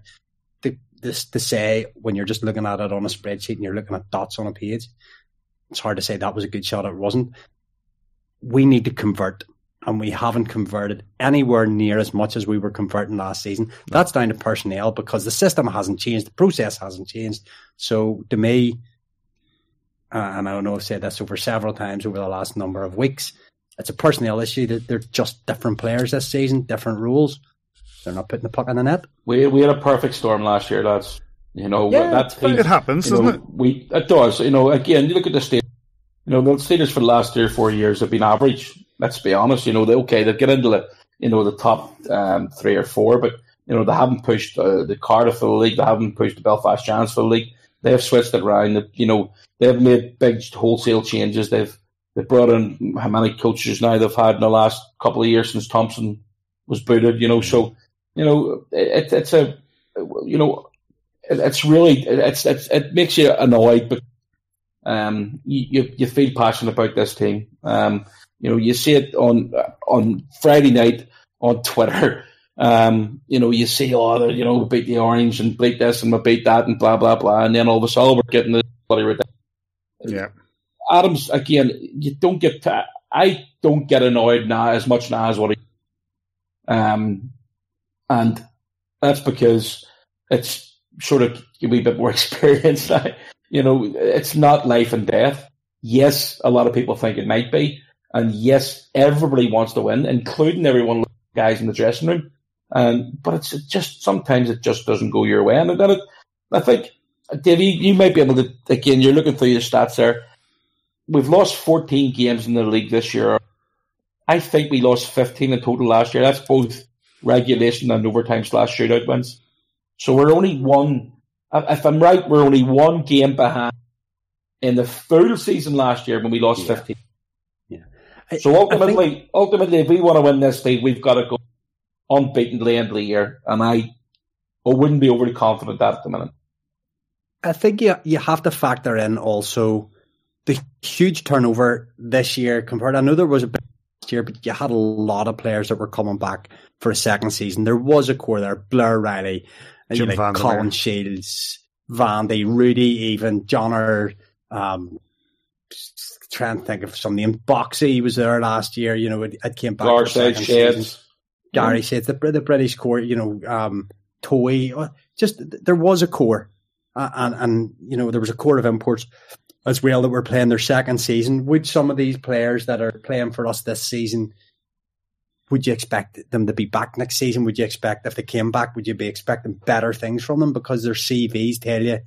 to, to, to say when you're just looking at it on a spreadsheet and you're looking at dots on a page it's hard to say that was a good shot. It wasn't. we need to convert and we haven't converted anywhere near as much as we were converting last season. No. That's down to personnel because the system hasn't changed, the process hasn't changed. So to me, uh, and I don't know I've said this over several times over the last number of weeks, it's a personnel issue that they're just different players this season, different rules. They're not putting the puck in the net. We we had a perfect storm last year, lads. You know yeah, that team, it happens, doesn't know, it? We it does. You know, again, you look at the state. You know, the Steelers for the last three or four years have been average. Let's be honest. You know, they okay, they get into the you know the top um, three or four, but you know they haven't pushed uh, the Cardiff for the league. They haven't pushed the Belfast Giants for the league. They have switched it around. you know, they've made big wholesale changes. They've they've brought in how many coaches now they've had in the last couple of years since Thompson was booted. You know, so you know it, it's a you know it, it's really it's, it's it makes you annoyed, but um you you feel passionate about this team. Um, you know, you see it on on Friday night on (laughs) Twitter. Um, you know, you see, all oh, you know, beat the orange and beat this and we beat that and blah blah blah, and then all of a sudden we're getting the bloody ridiculous. Yeah. Adams again. You don't get. To, I don't get annoyed now as much now as what he. Um, and that's because it's sort of a wee bit more (laughs) experience now. You know, it's not life and death. Yes, a lot of people think it might be, and yes, everybody wants to win, including everyone guys in the dressing room. And but it's just sometimes it just doesn't go your way, and it, I think, Dave, you, you might be able to again. You're looking through your stats there we've lost 14 games in the league this year. I think we lost 15 in total last year. That's both regulation and overtime slash shootout wins. So we're only one. Uh, if I'm right, we're only one game behind in the full season last year when we lost yeah. 15. Yeah. so ultimately, think... ultimately, if we want to win this thing, we've got to go unbeaten the end of the year. And I, I wouldn't be overly confident that at the minute. I think you you have to factor in also the huge turnover this year compared. I know there was a bit last year, but you had a lot of players that were coming back for a second season. There was a core there: Blair Riley, Jim like Van Colin Shields, Vandy, Rudy, even John or um, trying to think of some name. Boxy was there last year. You know, it, it came back. Gary Shades. Gary said the the British core. You know, um, Toy. Uh, just there was a core, uh, and and you know there was a core of imports as well that we're playing their second season. Would some of these players that are playing for us this season, would you expect them to be back next season? Would you expect if they came back, would you be expecting better things from them because their CVs tell you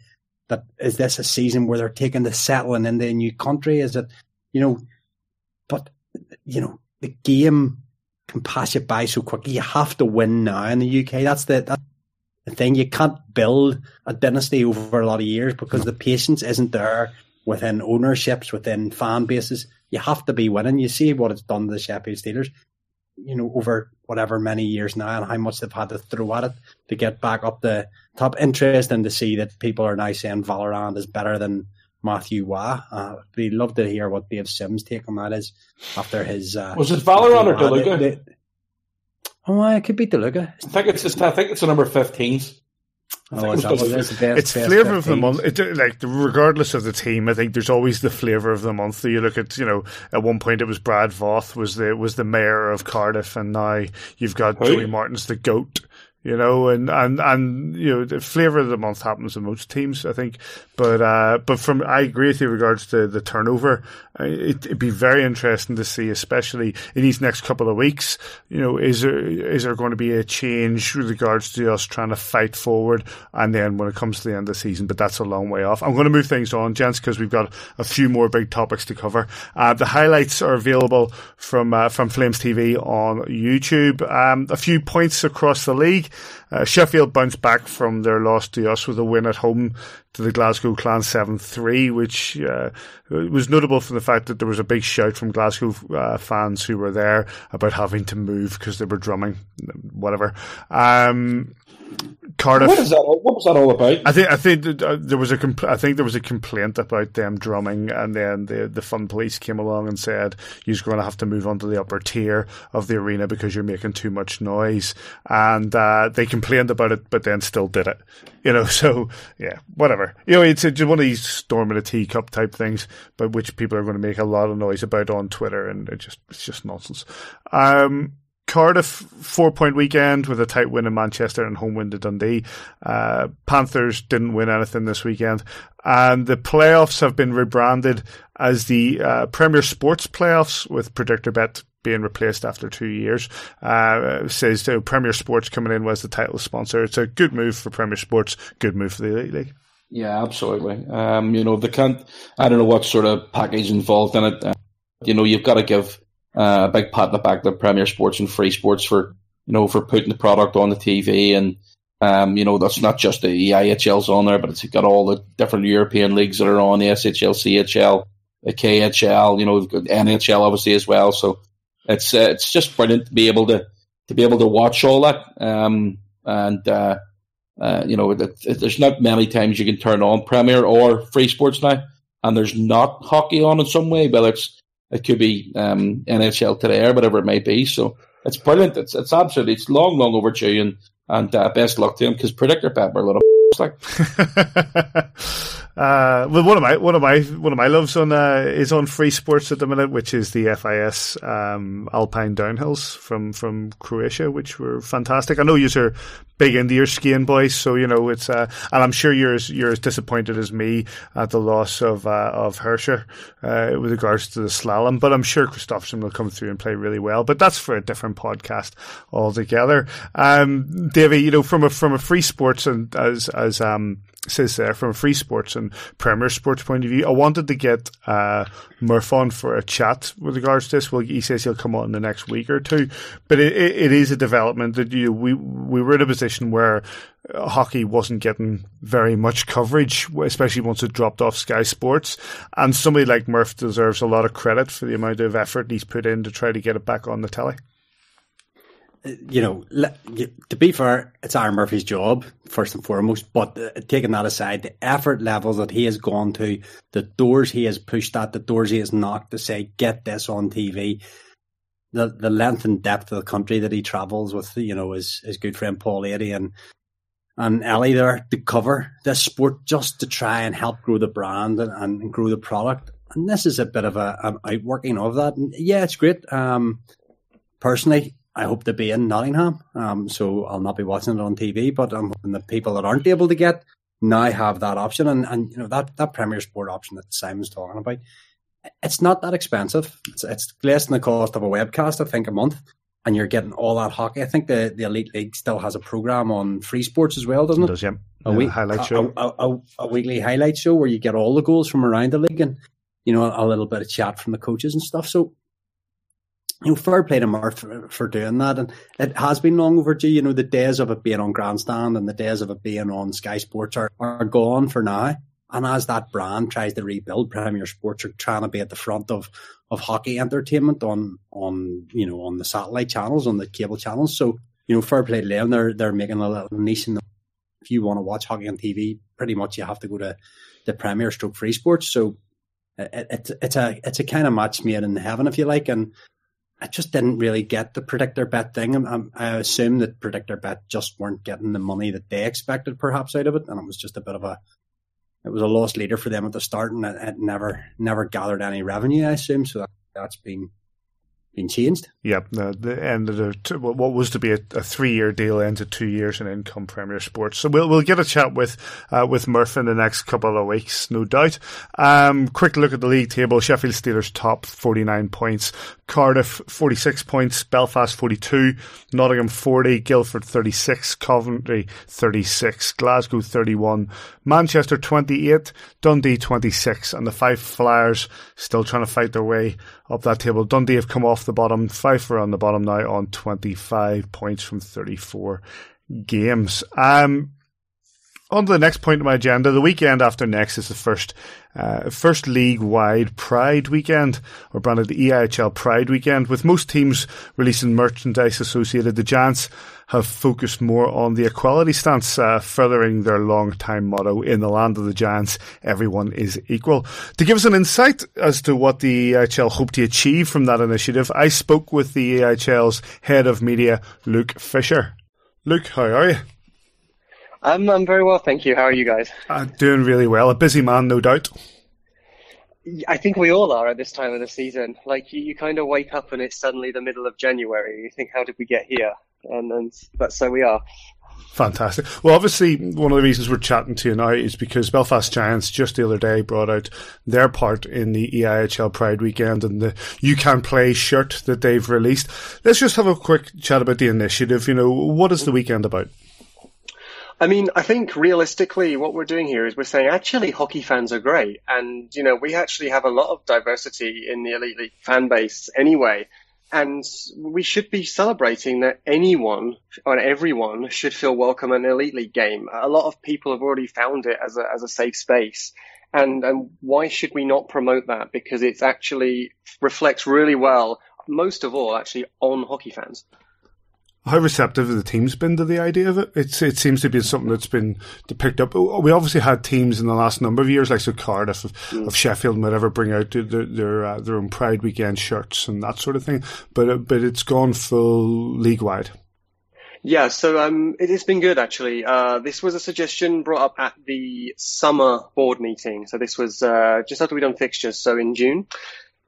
that is this a season where they're taking the settling in a new country? Is it, you know, but you know the game can pass you by so quickly. You have to win now in the UK. That's the that's the thing. You can't build a dynasty over a lot of years because the patience isn't there within ownerships, within fan bases. You have to be winning. You see what it's done to the Sheffield Steelers, you know, over whatever many years now and how much they've had to throw at it to get back up the top. Interesting to see that people are now saying Valorant is better than Matthew Waugh. Uh, we'd love to hear what Dave Sims' take on that is after his. Uh, Was it Valorant or DeLuca? Oh, it could be DeLuca. I think it's just, I think it's the number 15s. Oh, it's, best, it's flavor of the month. It, like regardless of the team, I think there's always the flavor of the month. You look at, you know, at one point it was Brad Voth was the was the mayor of Cardiff, and now you've got Who? Joey Martin's the goat you know, and, and, and, you know, the flavour of the month happens in most teams, I think. But, uh, but from, I agree with you regards to the turnover. It, would be very interesting to see, especially in these next couple of weeks, you know, is there, is there going to be a change with regards to us trying to fight forward? And then when it comes to the end of the season, but that's a long way off. I'm going to move things on, gents, because we've got a few more big topics to cover. Uh, the highlights are available from, uh, from Flames TV on YouTube. Um, a few points across the league. Uh, Sheffield bounced back from their loss to us with a win at home to the Glasgow Clan 7-3, which uh, was notable from the fact that there was a big shout from Glasgow uh, fans who were there about having to move because they were drumming, whatever. Um, Cardiff. What is that? What was that all about? I think I think uh, there was a compl- I think there was a complaint about them drumming, and then the the fun police came along and said you're going to have to move on to the upper tier of the arena because you're making too much noise, and uh, they complained about it, but then still did it. You know, (laughs) so yeah, whatever. You know, it's just one of these storm in a teacup type things, but which people are going to make a lot of noise about on Twitter, and it just it's just nonsense. Um, Cardiff four point weekend with a tight win in Manchester and home win to Dundee. Uh, Panthers didn't win anything this weekend, and the playoffs have been rebranded as the uh, Premier Sports playoffs with Predictor Bet being replaced after two years. Uh, says Premier Sports coming in was the title sponsor. It's a good move for Premier Sports, good move for the Elite League. Yeah, absolutely. Um, you know, they can't. I don't know what sort of package involved in it. Uh, you know, you've got to give uh, a big pat in the back to Premier Sports and Free Sports for you know for putting the product on the TV and um, you know that's not just the EIHL's on there, but it's got all the different European leagues that are on the SHL, CHL, the KHL, you know, NHL obviously as well. So it's uh, it's just brilliant to be able to to be able to watch all that. Um, and uh, uh, you know, it, it, there's not many times you can turn on Premier or Free Sports now, and there's not hockey on in some way, whether it's it could be um, NHL today or whatever it may be. So it's brilliant. It's it's absolutely it's long, long overdue, and and uh, best luck to him because predictor are a little like. (laughs) Uh, well, one of my one of my one of my loves on uh, is on Free Sports at the minute, which is the FIS um, Alpine Downhills from from Croatia, which were fantastic. I know you're big into your skiing, boys, so you know it's uh, and I'm sure you're as, you're as disappointed as me at the loss of uh, of Hirscher uh, with regards to the slalom. But I'm sure Kristoffersen will come through and play really well. But that's for a different podcast altogether. Um, Davy, you know, from a from a Free Sports and as as um says there from a free sports and Premier Sports point of view. I wanted to get uh, Murph on for a chat with regards to this. Well, he says he'll come on in the next week or two, but it, it, it is a development that you we we were in a position where uh, hockey wasn't getting very much coverage, especially once it dropped off Sky Sports. And somebody like Murph deserves a lot of credit for the amount of effort he's put in to try to get it back on the telly you know, to be fair, it's Aaron Murphy's job first and foremost. But uh, taking that aside, the effort level that he has gone to, the doors he has pushed at, the doors he has knocked to say, "Get this on TV." The the length and depth of the country that he travels with, you know, his his good friend Paul Adey and and Ellie there to cover this sport just to try and help grow the brand and, and grow the product. And this is a bit of a, an outworking of that. And yeah, it's great. Um, personally, I hope to be in Nottingham. Um, so I'll not be watching it on TV, but I'm hoping the people that aren't able to get now have that option. And, and you know, that, that Premier Sport option that Simon's talking about, it's not that expensive. It's, it's less than the cost of a webcast, I think, a month. And you're getting all that hockey. I think the, the Elite League still has a program on free sports as well, doesn't it? it does, yeah. A, week, highlight show. A, a, a, weekly highlight show where you get all the goals from around the league and, you know, a little bit of chat from the coaches and stuff. So you know, fair play to Murph for, for, doing that. And it has been long overdue. You know, the days of it being on Grandstand and the days of it being on Sky Sports are, are gone for now. And as that brand tries to rebuild, Premier Sports are trying to be at the front of, of hockey entertainment on, on, you know, on the satellite channels, on the cable channels. So, you know, fair play to them. They're, they're making a little niche in the, if you want to watch hockey on TV, pretty much you have to go to the Premier Stroke Free Sports. So, it, it, it's a it's a kind of match made in heaven, if you like, and I just didn't really get the predictor bet thing. I, I assume that predictor bet just weren't getting the money that they expected, perhaps, out of it, and it was just a bit of a it was a lost leader for them at the start, and it, it never never gathered any revenue. I assume so. That, that's been been changed. Yep, the, the end of the what was to be a, a three-year deal ended two years in income Premier Sports. So we'll we'll get a chat with uh, with Murph in the next couple of weeks, no doubt. Um, quick look at the league table: Sheffield Steelers top forty-nine points, Cardiff forty-six points, Belfast forty-two, Nottingham forty, Guildford thirty-six, Coventry thirty-six, Glasgow thirty-one, Manchester twenty-eight, Dundee twenty-six, and the Fife Flyers still trying to fight their way up that table. Dundee have come off the bottom. Fife are on the bottom now on 25 points from 34 games. Um, on to the next point of my agenda. The weekend after next is the first uh, first league wide Pride weekend, or branded the EIHL Pride weekend, with most teams releasing merchandise associated. The Giants have focused more on the equality stance, uh, furthering their long time motto in the land of the Giants, everyone is equal. To give us an insight as to what the EIHL hope to achieve from that initiative, I spoke with the EIHL's head of media, Luke Fisher. Luke, how are you? I'm I'm very well, thank you. How are you guys? Uh, doing really well. A busy man, no doubt. I think we all are at this time of the season. Like you, you kind of wake up and it's suddenly the middle of January. You think, how did we get here? And and but so we are. Fantastic. Well, obviously, one of the reasons we're chatting to you now is because Belfast Giants just the other day brought out their part in the EIHL Pride Weekend and the You Can Play shirt that they've released. Let's just have a quick chat about the initiative. You know, what is the weekend about? I mean, I think realistically, what we're doing here is we're saying actually hockey fans are great, and you know we actually have a lot of diversity in the elite league fan base anyway, and we should be celebrating that anyone or everyone should feel welcome in an elite league game. A lot of people have already found it as a as a safe space. And, and why should we not promote that? Because it actually reflects really well, most of all, actually, on hockey fans. How receptive have the teams been to the idea of it? It's it seems to be something that's been picked up. We obviously had teams in the last number of years, like so Cardiff of, mm. of Sheffield, might ever bring out their their, uh, their own Pride Weekend shirts and that sort of thing. But uh, but it's gone full league wide. Yeah, so um, it has been good actually. Uh, this was a suggestion brought up at the summer board meeting. So this was uh, just after we'd done fixtures, so in June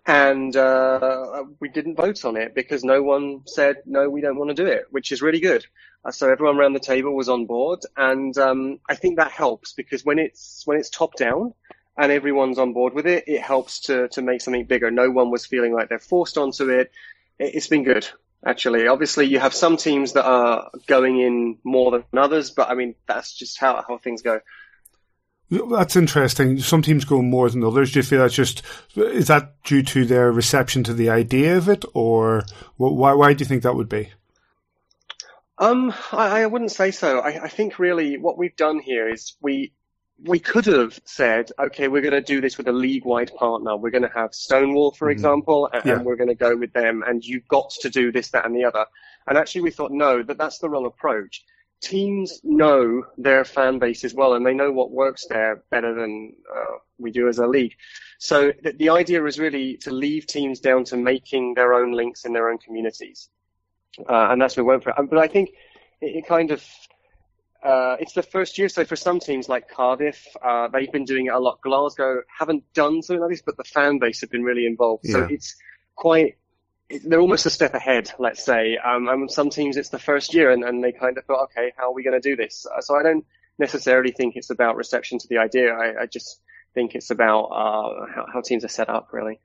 and uh, we didn't vote on it because no one said no, we don't want to do it, which is really good. Uh, so everyone around the table was on board, and um, I think that helps because when it's when it's top down and everyone's on board with it, it helps to to make something bigger. No one was feeling like they're forced onto it. it it's been good. Actually, obviously, you have some teams that are going in more than others, but I mean that's just how how things go. That's interesting. Some teams go more than others. Do you feel that's just is that due to their reception to the idea of it, or why? Why do you think that would be? Um, I, I wouldn't say so. I, I think really what we've done here is we we could have said, okay, we're going to do this with a league-wide partner. We're going to have Stonewall, for mm-hmm. example, and, yeah. and, we're going to go with them. And you've got to do this, that, and the other. And actually, we thought, no, that that's the wrong approach teams know their fan base as well, and they know what works there better than uh, we do as a league. So the, the, idea is really to leave teams down to making their own links in their own communities, uh, and that's what we went for. But I think it, it kind of uh, it's the first year. So for some teams like Cardiff, uh, they've been doing it a lot. Glasgow haven't done something like this, but the fan base have been really involved. Yeah. So it's quite they're almost a step ahead, let's say. Um, and some teams, it's the first year, and, and they kind of thought, okay, how are we going to do this? Uh, so I don't necessarily think it's about reception to the idea. I, I just think it's about uh, how, how teams are set up, really.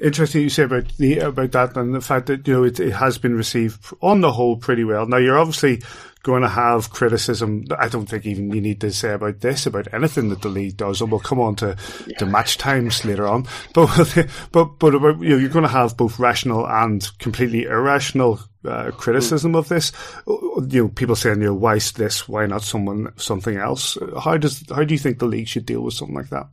Interesting you say about the about that and the fact that you know it, it has been received on the whole pretty well. Now you're obviously going to have criticism. I don't think even you need to say about this, about anything that the league does, and we'll come on to, yeah. to match times later on. (laughs) But, but, but about, you know, you're going to have both rational and completely irrational uh, criticism of this. You know, people saying, you know, why this? Why not someone, something else? How does, how do you think the league should deal with something like that?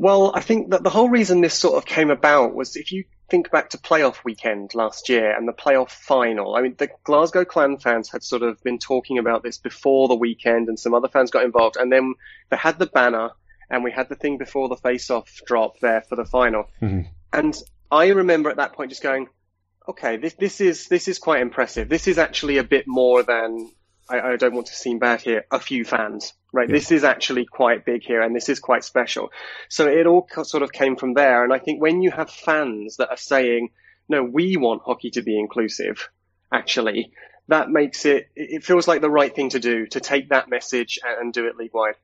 Well, I think that the whole reason this sort of came about was if you think back to playoff weekend last year and the playoff final. I mean, the Glasgow Clan fans had sort of been talking about this before the weekend, and some other fans got involved. And then they had the banner, and we had the thing before the face-off drop there for the final. Mm-hmm. And I remember at that point just going, "Okay, this this is this is quite impressive. This is actually a bit more than I, I don't want to seem bad here, a few fans, right? Yeah. This is actually quite big here and this is quite special. So it all sort of came from there. And I think when you have fans that are saying, no, we want hockey to be inclusive, actually, that makes it, it feels like the right thing to do, to take that message and do it league wide.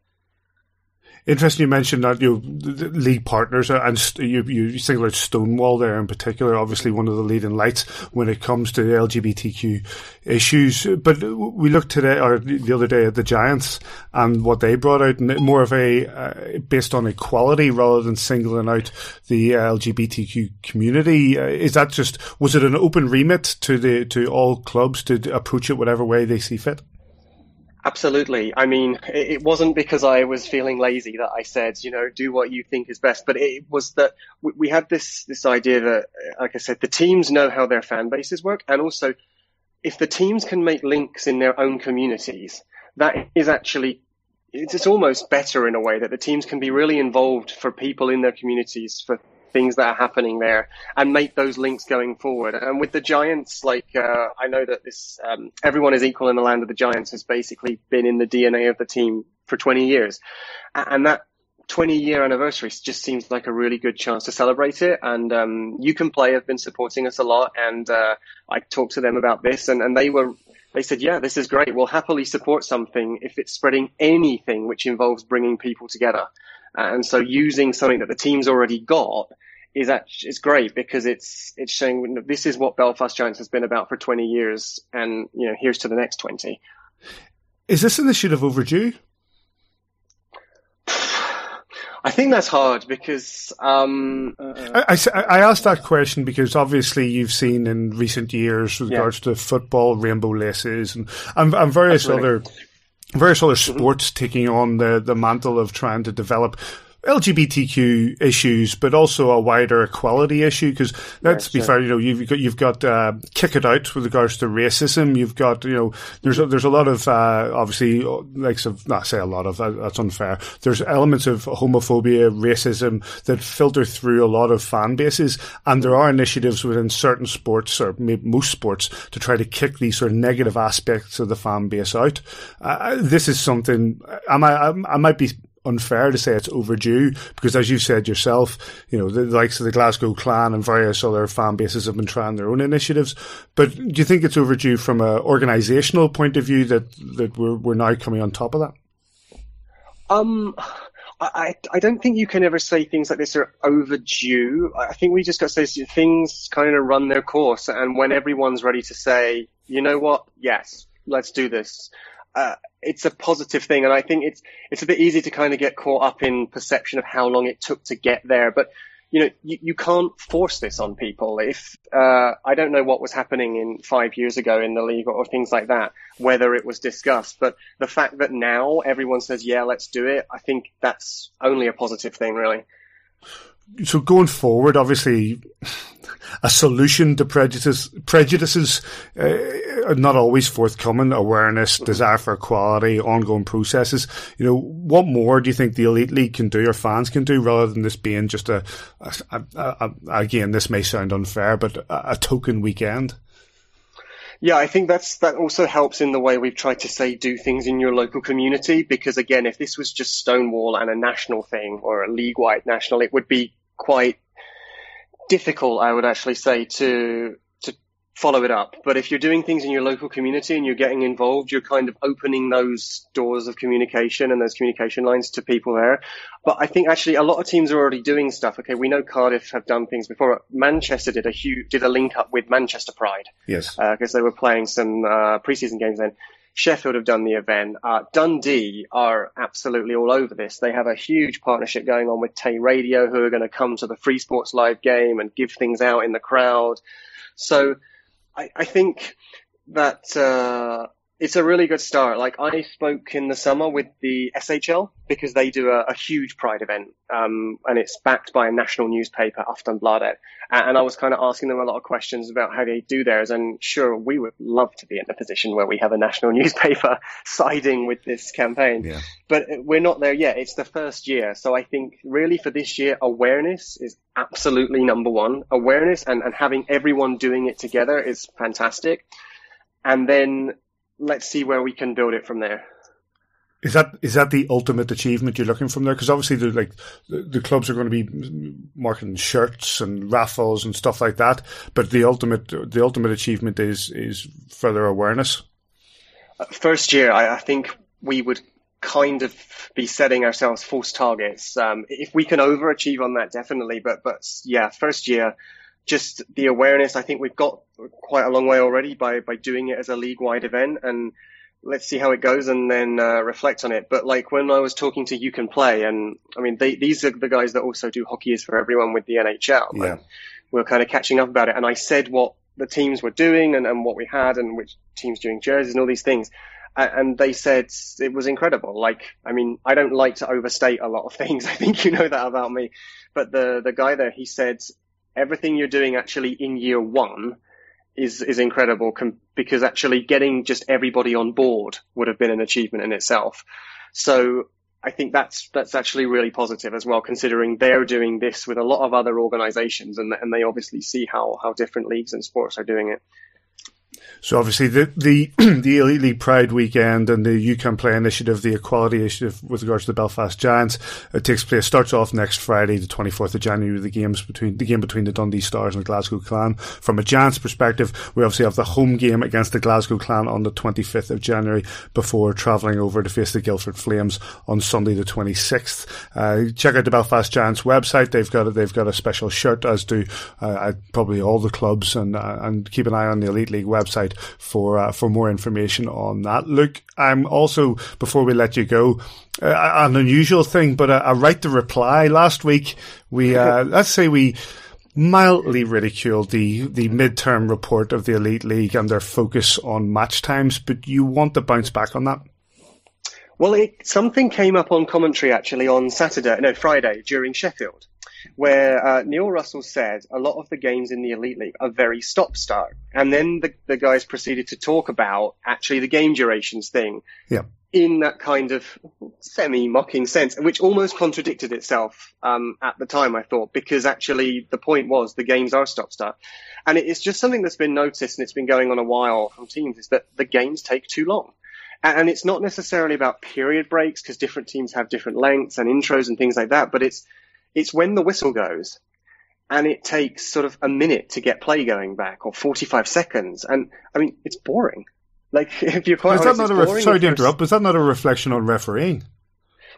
Interesting you mentioned that you know, league partners and you you single out Stonewall there in particular, obviously one of the leading lights when it comes to LGBTQ issues. But we looked today or the other day at the Giants and what they brought out, more of a uh, based on equality rather than singling out the LGBTQ community. Uh, is that just was it an open remit to the to all clubs to approach it whatever way they see fit? Absolutely. I mean, it wasn't because I was feeling lazy that I said, you know, do what you think is best, but it was that we had this, this idea that, uh, like I said, the teams know how their fan bases work. And also, if the teams can make links in their own communities, that is actually, it's almost better in a way that the teams can be really involved for people in their communities for things that are happening there and make those links going forward. And with the Giants, like uh, I know that this um, everyone is equal in the land of the Giants has basically been in the DNA of the team for 20 years, and that 20 year anniversary just seems like a really good chance to celebrate it. And um, you can play have been supporting us a lot, and uh, I talked to them about this, and, and they were they said, yeah, this is great. We'll happily support something if it's spreading anything which involves bringing people together. And so using something that the team's already got is actually, it's great because it's, it's showing this is what Belfast Giants has been about for 20 years. And, you know, here's to the next 20. Is this initiative overdue? (sighs) I think that's hard because um, uh, I, I, I, asked that question because obviously you've seen in recent years with yeah. regards to football, rainbow laces, and, and, and various Absolutely. other various other mm-hmm. sports mm-hmm. taking on the, the mantle of trying to develop LGBTQ issues, but also a wider equality issue. Because let's be fair, you know, you've got you've got uh, kick it out with regards to racism. You've got you know, there's a, there's a lot of uh, obviously like of not say a lot of that's unfair. There's elements of homophobia, racism that filter through a lot of fan bases, and there are initiatives within certain sports or most sports to try to kick these sort of negative aspects of the fan base out. Uh, this is something I might I might be unfair to say it's overdue because, as you've said yourself, you know, the, the likes of the Glasgow Clan and various other fan bases have been trying their own initiatives. But do you think it's overdue from an organisational point of view that, that we're, we're now coming on top of that? Um, I, I don't think you can ever say things like this are overdue. I think we just got to say things kind of run their course. And when everyone's ready to say, you know what? Yes, let's do this uh, it's a positive thing, and I think it's it's a bit easy to kind of get caught up in perception of how long it took to get there. But you know, you, you can't force this on people. If uh, I don't know what was happening in five years ago in the league or, or, things like that, whether it was discussed, but the fact that now everyone says, "Yeah, let's do it," I think that's only a positive thing, really so going forward, obviously, a solution to prejudice, prejudices uh, are not always forthcoming. Awareness, desire for equality, ongoing processes. You know, what more do you think the elite league can do or fans can do rather than this being just a, a, a, a again, this may sound unfair, but a, token weekend? Yeah, I think that's that also helps in the way we've tried to say do things in your local community because again, if this was just Stonewall and a national thing or a league wide national, it would be quite difficult, I would actually say, to follow it up. But if you're doing things in your local community and you're getting involved, you're kind of opening those doors of communication and those communication lines to people there. But I think actually a lot of teams are already doing stuff. Okay, we know Cardiff have done things before. Manchester did a huge, did a link up with Manchester Pride. Yes. Because uh, they were playing some uh, preseason games then. Sheffield have done the event. Uh, Dundee are absolutely all over this. They have a huge partnership going on with Tay Radio, who are going to come to the Free Sports Live game and give things out in the crowd. So I, I think that uh, it's a really good start. Like I spoke in the summer with the SHL because they do a, a huge Pride event, um, and it's backed by a national newspaper, Aftonbladet. And I was kind of asking them a lot of questions about how they do theirs. And sure, we would love to be in a position where we have a national (laughs) newspaper siding with this campaign, yeah. but we're not there yet. It's the first year, so I think really for this year, awareness is absolutely number one. Awareness and, and having everyone doing it together is fantastic. And then let's see where we can build it from there. Is that is that the ultimate achievement you're looking from there? Because obviously, the like the, the, clubs are going to be marketing shirts and raffles and stuff like that. But the ultimate the ultimate achievement is is further awareness. First year, I, I think we would kind of be setting ourselves false targets. Um, if we can overachieve on that, definitely. But but yeah, first year, just the awareness. I think we've got quite a long way already by by doing it as a league wide event, and let's see how it goes and then uh, reflect on it. But like when I was talking to You Can Play, and I mean they, these are the guys that also do hockey is for everyone with the NHL. Yeah. We are kind of catching up about it, and I said what the teams were doing and, and what we had and which teams doing jerseys and all these things. And they said it was incredible. Like, I mean, I don't like to overstate a lot of (laughs) things. I think you know that about me. But the, the guy there, he said everything you're doing actually in year one is is incredible com- because actually getting just everybody on board would have been an achievement in itself. So I think that's that's actually really positive as well, considering they're doing this with a lot of other organisations, and and they obviously see how how different leagues and sports are doing it. So obviously the the (clears throat) the Elite League Pride weekend and the You Can Play initiative, the equality initiative with regards to the Belfast Giants, it takes place starts off next Friday, the twenty fourth of January. The games between the game between the Dundee Stars and the Glasgow Clan. From a Giants perspective, we obviously have the home game against the Glasgow Clan on the twenty fifth of January before travelling over to face the Guildford Flames on Sunday the twenty sixth. Uh, check out the Belfast Giants website; they've got a, they've got a special shirt, as do uh, probably all the clubs, and uh, and keep an eye on the Elite League website for uh, for more information on that. Look, I'm also before we let you go, uh, an unusual thing, but a, a right to reply. Last week, we uh, (laughs) let's say we mildly ridiculed the the midterm report of the Elite League and their focus on match times, but you want to bounce back on that. Well, it, something came up on commentary actually on Saturday, no Friday during Sheffield where uh, Neil Russell said a lot of the games in the Elite League are very stop start. And then the, the guys proceeded to talk about actually the game durations thing. Yeah. In that kind of semi mocking sense, which almost contradicted itself um, at the time, I thought, because actually the point was the games are stop start. And it's just something that's been noticed and it's been going on a while from teams is that the games take too long. And it's not necessarily about period breaks because different teams have different lengths and intros and things like that, but it's it's when the whistle goes and it takes sort of a minute to get play going back or 45 seconds. And I mean, it's boring. Like, (laughs) if you're quite is honest, that not a ref- sorry to interrupt, is that not a reflection on refereeing?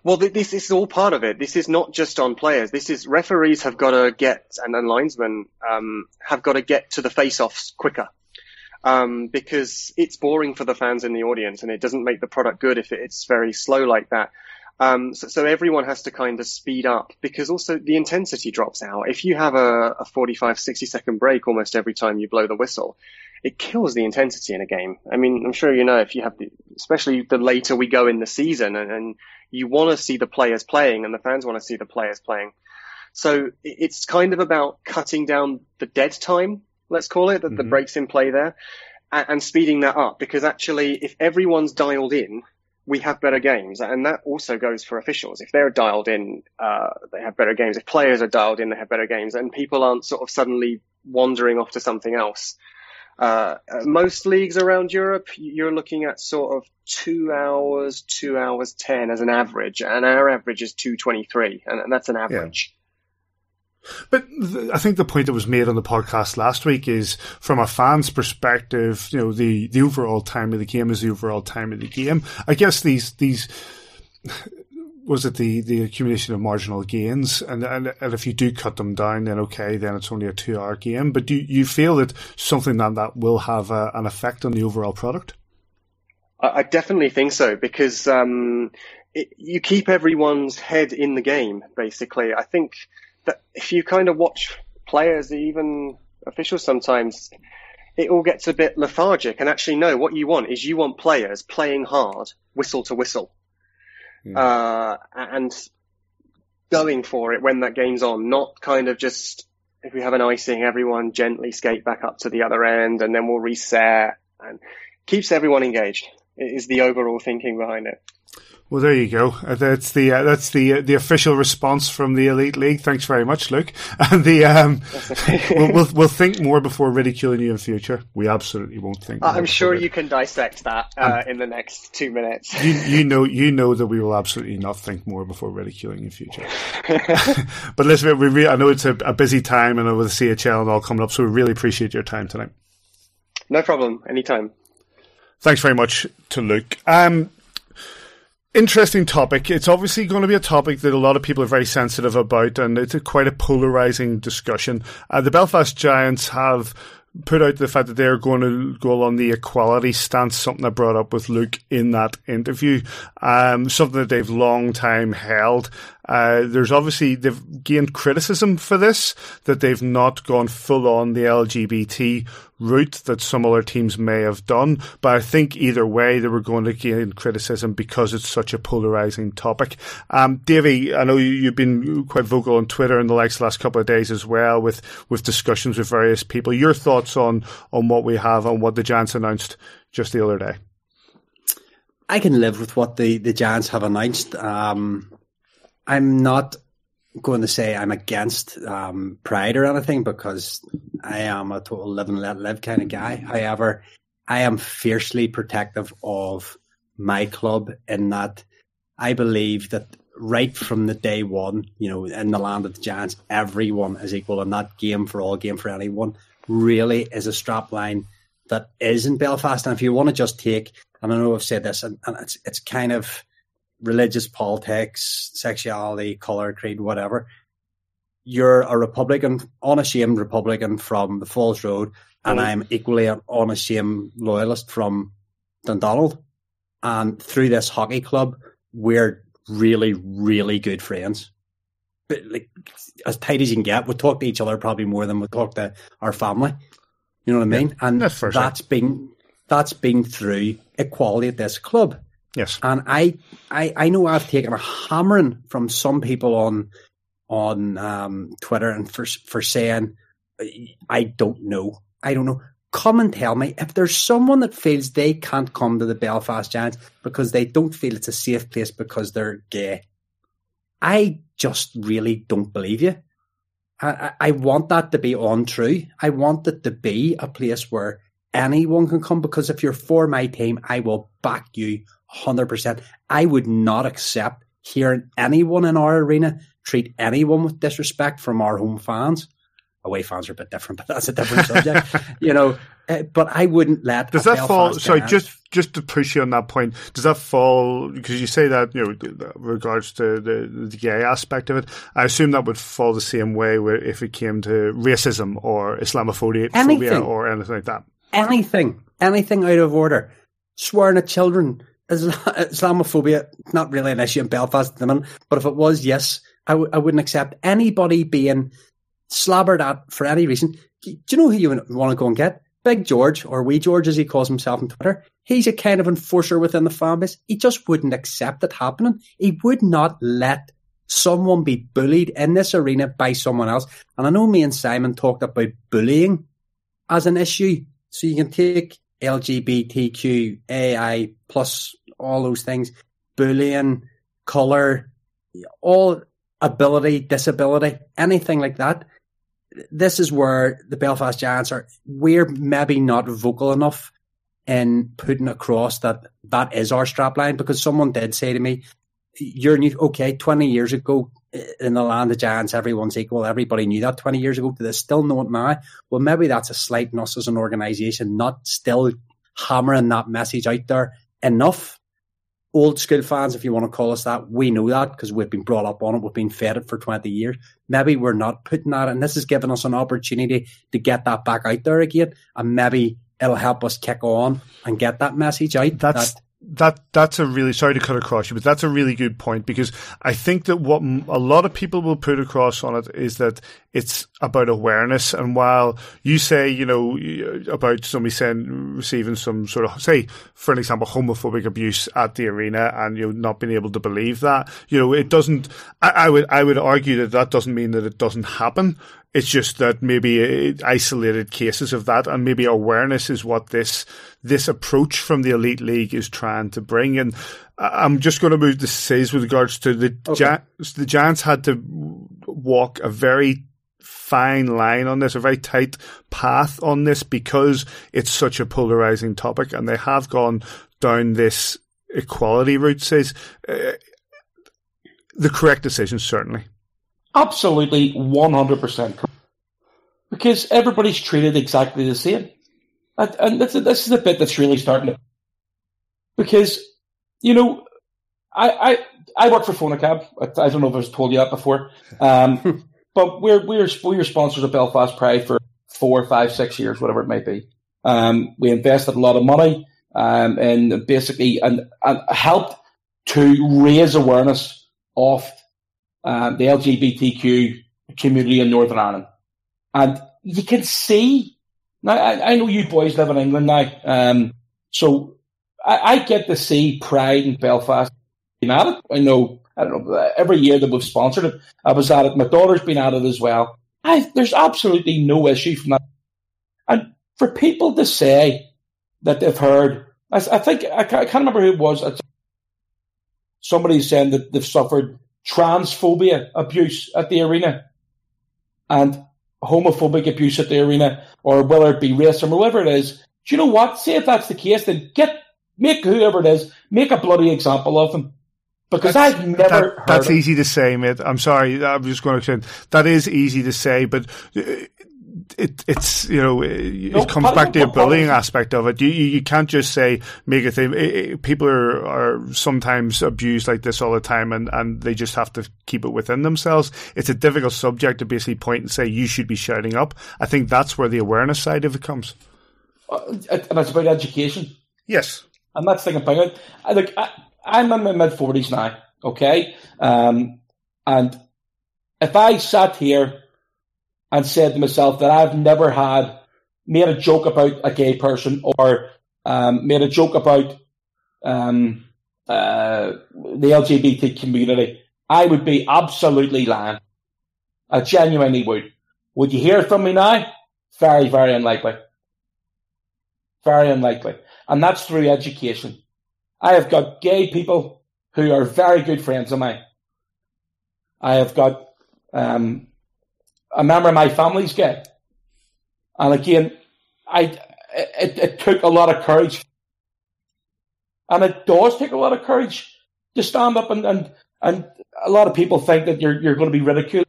Well, this, this is all part of it. This is not just on players. This is referees have got to get, and, and linesmen um, have got to get to the face-offs quicker. Um, because it's boring for the fans in the audience, and it doesn't make the product good if it's very slow like that. Um, so, so, everyone has to kind of speed up because also the intensity drops out. If you have a, a 45, 60 second break almost every time you blow the whistle, it kills the intensity in a game. I mean, I'm sure you know if you have the, especially the later we go in the season and, and you want to see the players playing and the fans want to see the players playing. So it's kind of about cutting down the dead time, let's call it, the, mm-hmm. the breaks in play there and, and speeding that up because actually if everyone's dialed in, we have better games, and that also goes for officials. If they're dialed in, uh, they have better games. If players are dialed in, they have better games, and people aren't sort of suddenly wandering off to something else. Uh, most leagues around Europe, you're looking at sort of two hours, two hours ten as an average, and our average is two twenty three, and that's an average. But th- I think the point that was made on the podcast last week is from a fan's perspective, you know, the, the overall time of the game is the overall time of the game. I guess these, these, (sighs) was it the, the accumulation of marginal gains? And, and, and if you do cut them down, then okay, then it's only a two hour game. But do you feel that something that that will have a, an effect on the overall product? I definitely think so because um, it, you keep everyone's head in the game. Basically, I think that if you kind of watch players, even officials sometimes, it all gets a bit lethargic. And actually, no, what you want is you want players playing hard, whistle to whistle, mm. uh, and going for it when that game's on, not kind of just if we have an icing, everyone gently skate back up to the other end, and then we'll reset, and keeps everyone engaged. Is the overall thinking behind it. Well, there you go. Uh, that's the uh, that's the uh, the official response from the elite league. Thanks very much, Luke. (laughs) And the um, (laughs) we'll, we'll, we'll think more before ridiculing you in future. We absolutely won't think. I'm sure you can dissect that uh, in the next two minutes. You, (laughs) you know you know that we will absolutely not think more before ridiculing in future. but listen, we re- I know it's a, a busy time, and with the CHL and all coming up, so we really appreciate your time tonight. No problem. Anytime. Thanks very much to Luke. Um, interesting topic. It's obviously going to be a topic that a lot of people are very sensitive about, and it's a quite a polarizing discussion. Uh, the Belfast Giants have put out the fact that they're going to go on the equality stance, something I brought up with Luke in that interview, um, something that they've long time held. Uh, there's obviously they've gained criticism for this that they've not gone full on the LGBT route that some other teams may have done. But I think either way they were going to gain criticism because it's such a polarizing topic. Um, Davy, I know you've been quite vocal on Twitter in the likes the last couple of days as well with with discussions with various people. Your thoughts on on what we have and what the Giants announced just the other day? I can live with what the, the Giants have announced. Um, I'm not going to say I'm against um, pride or anything because I am a total live and let live kind of guy. However, I am fiercely protective of my club in that I believe that right from the day one, you know, in the land of the Giants, everyone is equal, and that game for all, game for anyone, really is a strap line that is in Belfast. And if you want to just take, and I know I've said this, and, and it's it's kind of religious politics, sexuality, color, creed, whatever. You're a Republican, unashamed Republican from the Falls Road, and I'm equally an unashamed loyalist from Dundonald. And through this hockey club, we're really, really good friends. But like as tight as you can get, we talk to each other probably more than we talk to our family. You know what I mean? Yeah, and that's, that's been that's been through equality at this club. Yes. And I, I, I know I've taken a hammering from some people on on um, Twitter and for for saying I don't know. I don't know. Come and tell me if there's someone that feels they can't come to the Belfast Giants because they don't feel it's a safe place because they're gay. I just really don't believe you. I, I want that to be untrue. I want it to be a place where anyone can come because if you're for my team, I will back you 100%. I would not accept hearing anyone in our arena treat anyone with disrespect from our home fans. Away fans are a bit different, (laughs) but that's a different subject, (laughs) you know. Uh, but I wouldn't let. Does that fall? Sorry, just just to push you on that point. Does that fall because you say that you know, regards to the, the gay aspect of it? I assume that would fall the same way where if it came to racism or Islamophobia anything. or anything like that. Anything, anything out of order, swearing at children, (laughs) Islamophobia, not really an issue in Belfast at the moment, but if it was, yes, I w- I wouldn't accept anybody being slobbered at for any reason. Do you know who you want to go and get? Big George, or Wee George as he calls himself on Twitter. He's a kind of enforcer within the fan base. He just wouldn't accept it happening. He would not let someone be bullied in this arena by someone else. And I know me and Simon talked about bullying as an issue. So you can take LGBTQ, AI plus all those things, bullying, color, all ability, disability, anything like that. This is where the Belfast Giants are. We're maybe not vocal enough in putting across that that is our strapline because someone did say to me, "You're new." Okay, twenty years ago eh, in the land of giants, everyone's equal. Everybody knew that twenty years ago. Do they still know it now? Well, maybe that's a slight us as an organisation, not still hammering that message out there enough old school fans, if you want to call us that, we know that because we've been brought up on it. We've been fed it for 20 years. Maybe we're not putting that, and this is giving us an opportunity to get that back out there again. And maybe it'll help us kick on and get that message out. That's, that that that's a really sorry to cut across you, but that's a really good point because I think that what a lot of people will put across on it is that it's about awareness. And while you say, you know, about somebody saying receiving some sort of say, for an example, homophobic abuse at the arena, and you know not being able to believe that, you know, it doesn't. I, I would I would argue that that doesn't mean that it doesn't happen. It's just that maybe isolated cases of that, and maybe awareness is what this this approach from the elite league is trying to bring. And I'm just going to move to says with regards to the okay. Giants. The Giants had to walk a very fine line on this, a very tight path on this because it's such a polarizing topic, and they have gone down this equality route. Says uh, the correct decision, certainly. Absolutely, 100%. Because everybody's treated exactly the same. And, and this, this is a bit that's really starting to. Because, you know, I, I, I work for Fonacab. I, I don't know if I was told you that before. Um, (laughs) but we're, we're, we're sponsors of Belfast Pride for four, five, six years, whatever it might be. Um, we invested a lot of money um, and basically and, and helped to raise awareness of uh, the LGBTQ community in Northern Ireland. And you can see, now I, I know you boys live in England now, um, so I, I, get to see Pride in Belfast being at it. I know, I don't know, every year that we've sponsored it, I was at it. My daughter's been at it as well. I, there's absolutely no issue from that. And for people to say that they've heard I, I think I can't, I can't, remember who it was. Somebody saying that they've suffered transphobia abuse at the arena and homophobic abuse at the arena, or whether it be racism or whatever it is. Do you know what? Say if that's the case, then get make whoever it is make a bloody example of them. Because that's, I've never. That, that's easy to say, mate. I'm sorry. I'm just going to say that is easy to say, but uh, it, it's you know it, no, comes back to the bullying aspect of it. You, you, you can't just say make a thing. It, it, people are are sometimes abused like this all the time, and and they just have to keep it within themselves. It's a difficult subject to basically point and say you should be shouting up. I think that's where the awareness side of it comes. Uh, and it's about education. Yes, and that's the thing about it. I, look, I, I'm in my mid forties now. Okay, um, and if I sat here and said to myself that I've never had made a joke about a gay person or um, made a joke about um, uh, the LGBT community, I would be absolutely lying. I genuinely would. Would you hear from me now? Very, very unlikely. Very unlikely. And that's through education. I have got gay people who are very good friends of mine. I have got um, a member of my family's gay. And again, I it, it took a lot of courage. And it does take a lot of courage to stand up and, and, and a lot of people think that you're you're going to be ridiculed.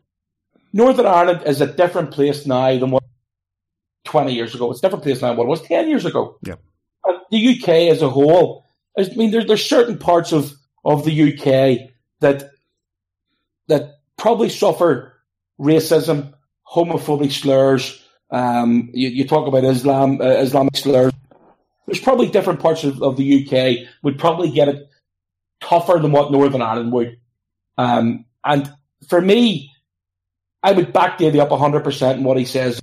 Northern Ireland is a different place now than what 20 years ago. It's a different place now than what it was 10 years ago. Yeah. And the UK as a whole, I mean, there, there's certain parts of, of the UK that that probably suffer racism, homophobic slurs. Um, you, you, talk about Islam, uh, Islamic slurs. There's probably different parts of, of, the UK would probably get it tougher than what Northern Ireland would. Um, and for me, I would back Davy up 100% in what he says.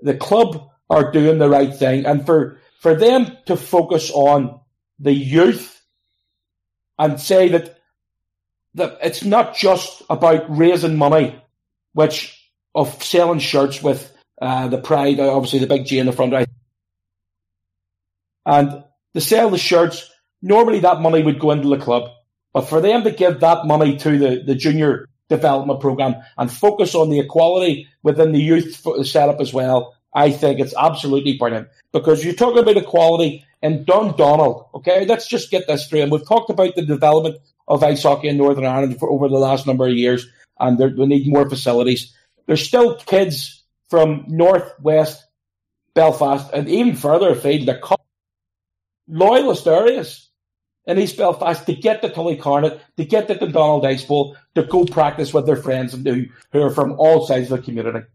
The club are doing the right thing. And for, for them to focus on the youth and say that, that it's not just about raising money which of selling shirts with uh, the pride, obviously the big G in the front right, and to sell the shirts. Normally, that money would go into the club, but for them to give that money to the, the junior development program and focus on the equality within the youth setup as well, I think it's absolutely brilliant. Because you're talking about equality in Dundonald, okay? Let's just get this straight. And we've talked about the development of ice hockey in Northern Ireland for over the last number of years and we need more facilities. There's still kids from northwest Belfast and even further afield come loyalist areas in East Belfast to get to Tullycarnet, to get to Dundonald Ice Bowl, to go practice with their friends who, who are from all sides of the community.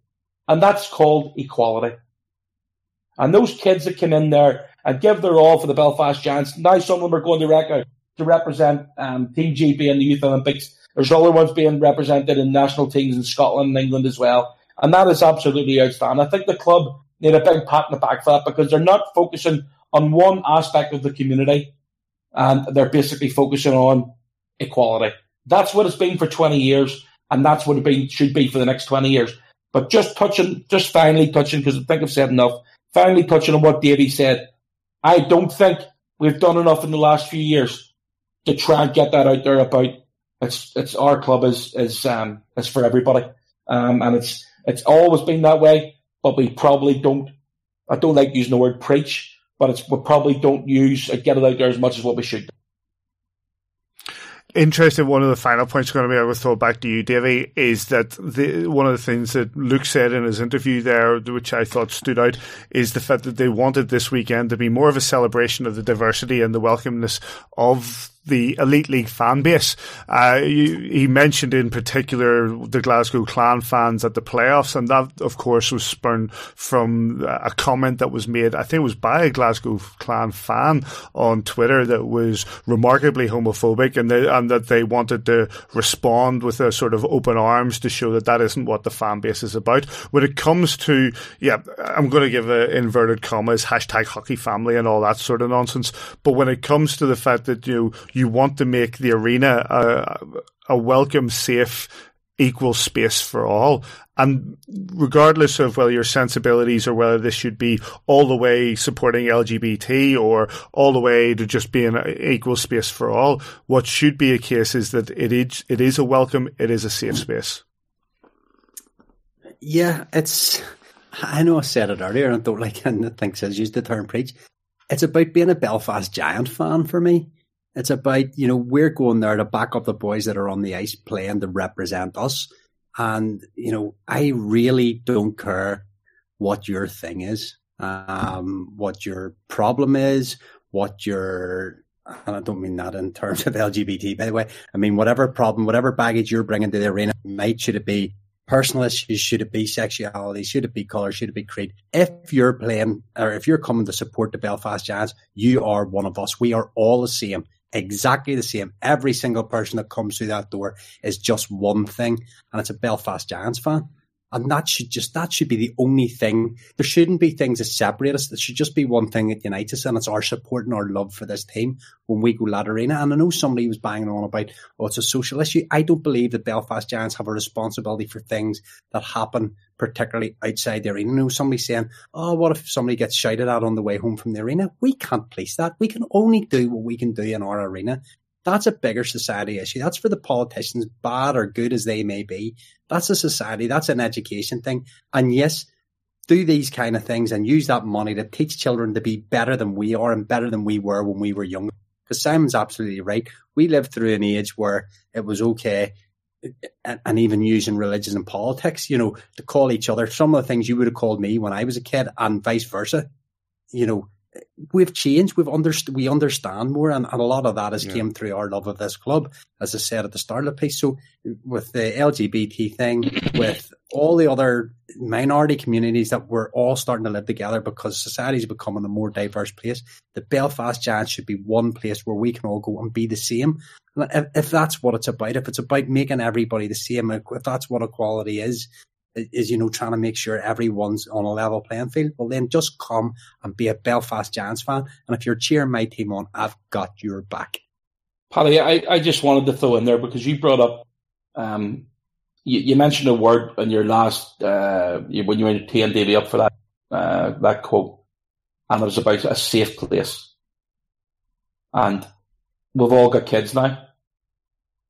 And that's called equality. And those kids that come in there and give their all for the Belfast Giants, now some of them are going to, rec- to represent um, Team GB in the Youth Olympics there's other ones being represented in national teams in Scotland and England as well. And that is absolutely outstanding. I think the club need a big pat in the back for that because they're not focusing on one aspect of the community and they're basically focusing on equality. That's what it's been for 20 years and that's what it been, should be for the next 20 years. But just touching, just finally touching, because I think I've said enough, finally touching on what Davy said. I don't think we've done enough in the last few years to try and get that out there about it's it's our club is is um is for everybody, um, and it's it's always been that way. But we probably don't. I don't like using the word preach, but it's we probably don't use get it out there as much as what we should. Interesting. One of the final points going to be I will throw back to you, Davy, is that the, one of the things that Luke said in his interview there, which I thought stood out, is the fact that they wanted this weekend to be more of a celebration of the diversity and the welcomeness of the Elite League fan base. Uh, he mentioned in particular the Glasgow Clan fans at the playoffs, and that, of course, was spurned from a comment that was made, I think it was by a Glasgow Clan fan on Twitter that was remarkably homophobic and, they, and that they wanted to respond with a sort of open arms to show that that isn't what the fan base is about. When it comes to, yeah, I'm going to give a inverted commas, hashtag hockey family and all that sort of nonsense, but when it comes to the fact that, you know, you want to make the arena a, a welcome, safe, equal space for all. And regardless of whether your sensibilities or whether this should be all the way supporting LGBT or all the way to just being an equal space for all, what should be a case is that it is, it is a welcome, it is a safe space. Yeah, it's. I know I said it earlier, and I don't like (laughs) and I think says use the term preach. It's about being a Belfast Giant fan for me. It's about, you know, we're going there to back up the boys that are on the ice playing to represent us. And, you know, I really don't care what your thing is, um, what your problem is, what your, and I don't mean that in terms of (laughs) LGBT, by the way. I mean, whatever problem, whatever baggage you're bringing to the arena, might should it be personal issues, should it be sexuality, should it be colour, should it be creed? If you're playing or if you're coming to support the Belfast Giants, you are one of us. We are all the same exactly the same. Every single person that comes through that door is just one thing, and it's a Belfast Giants fan. And that should just that should be the only thing. There shouldn't be things that separate us. There should just be one thing that unites us, and it's our support and our love for this team when we go Lad Arena. And I know somebody was banging on about, oh, it's a social issue. I don't believe that Belfast Giants have a responsibility for things that happen, particularly outside the arena. I know somebody saying, oh, what if somebody gets shouted at on the way home from the arena? We can't police that. We can only do what we can do in our arena. That's a bigger society issue. That's for the politicians, bad or good as they may be. That's a society, that's an education thing. And yes, do these kind of things and use that money to teach children to be better than we are and better than we were when we were young. Because Simon's absolutely right. We lived through an age where it was okay and, even using religion and politics, you know, to call each other some of the things you would have called me when I was a kid and vice versa. You know, we've changed. We've underst- we understand more, and, and, a lot of that has yeah. came through our love of this club, as I said at the start of the piece. So, with the LGBT thing, with all the other minority communities that we're all starting to live together because society is becoming a more diverse place, the Belfast Giants should be one place where we can all go and be the same. If, if that's what it's about, if it's about making everybody the same, if that's what equality is, is, you know, trying to make sure everyone's on a level playing field. Well, then just come and be a Belfast Giants fan. And if you're cheering my team on, I've got your back. Paddy, I, I just wanted to throw in there because you brought up, um, you, you mentioned a word in your last, uh, when you were teeing Davy up for that, uh, that quote, and it was about a safe place. And we've all got kids now.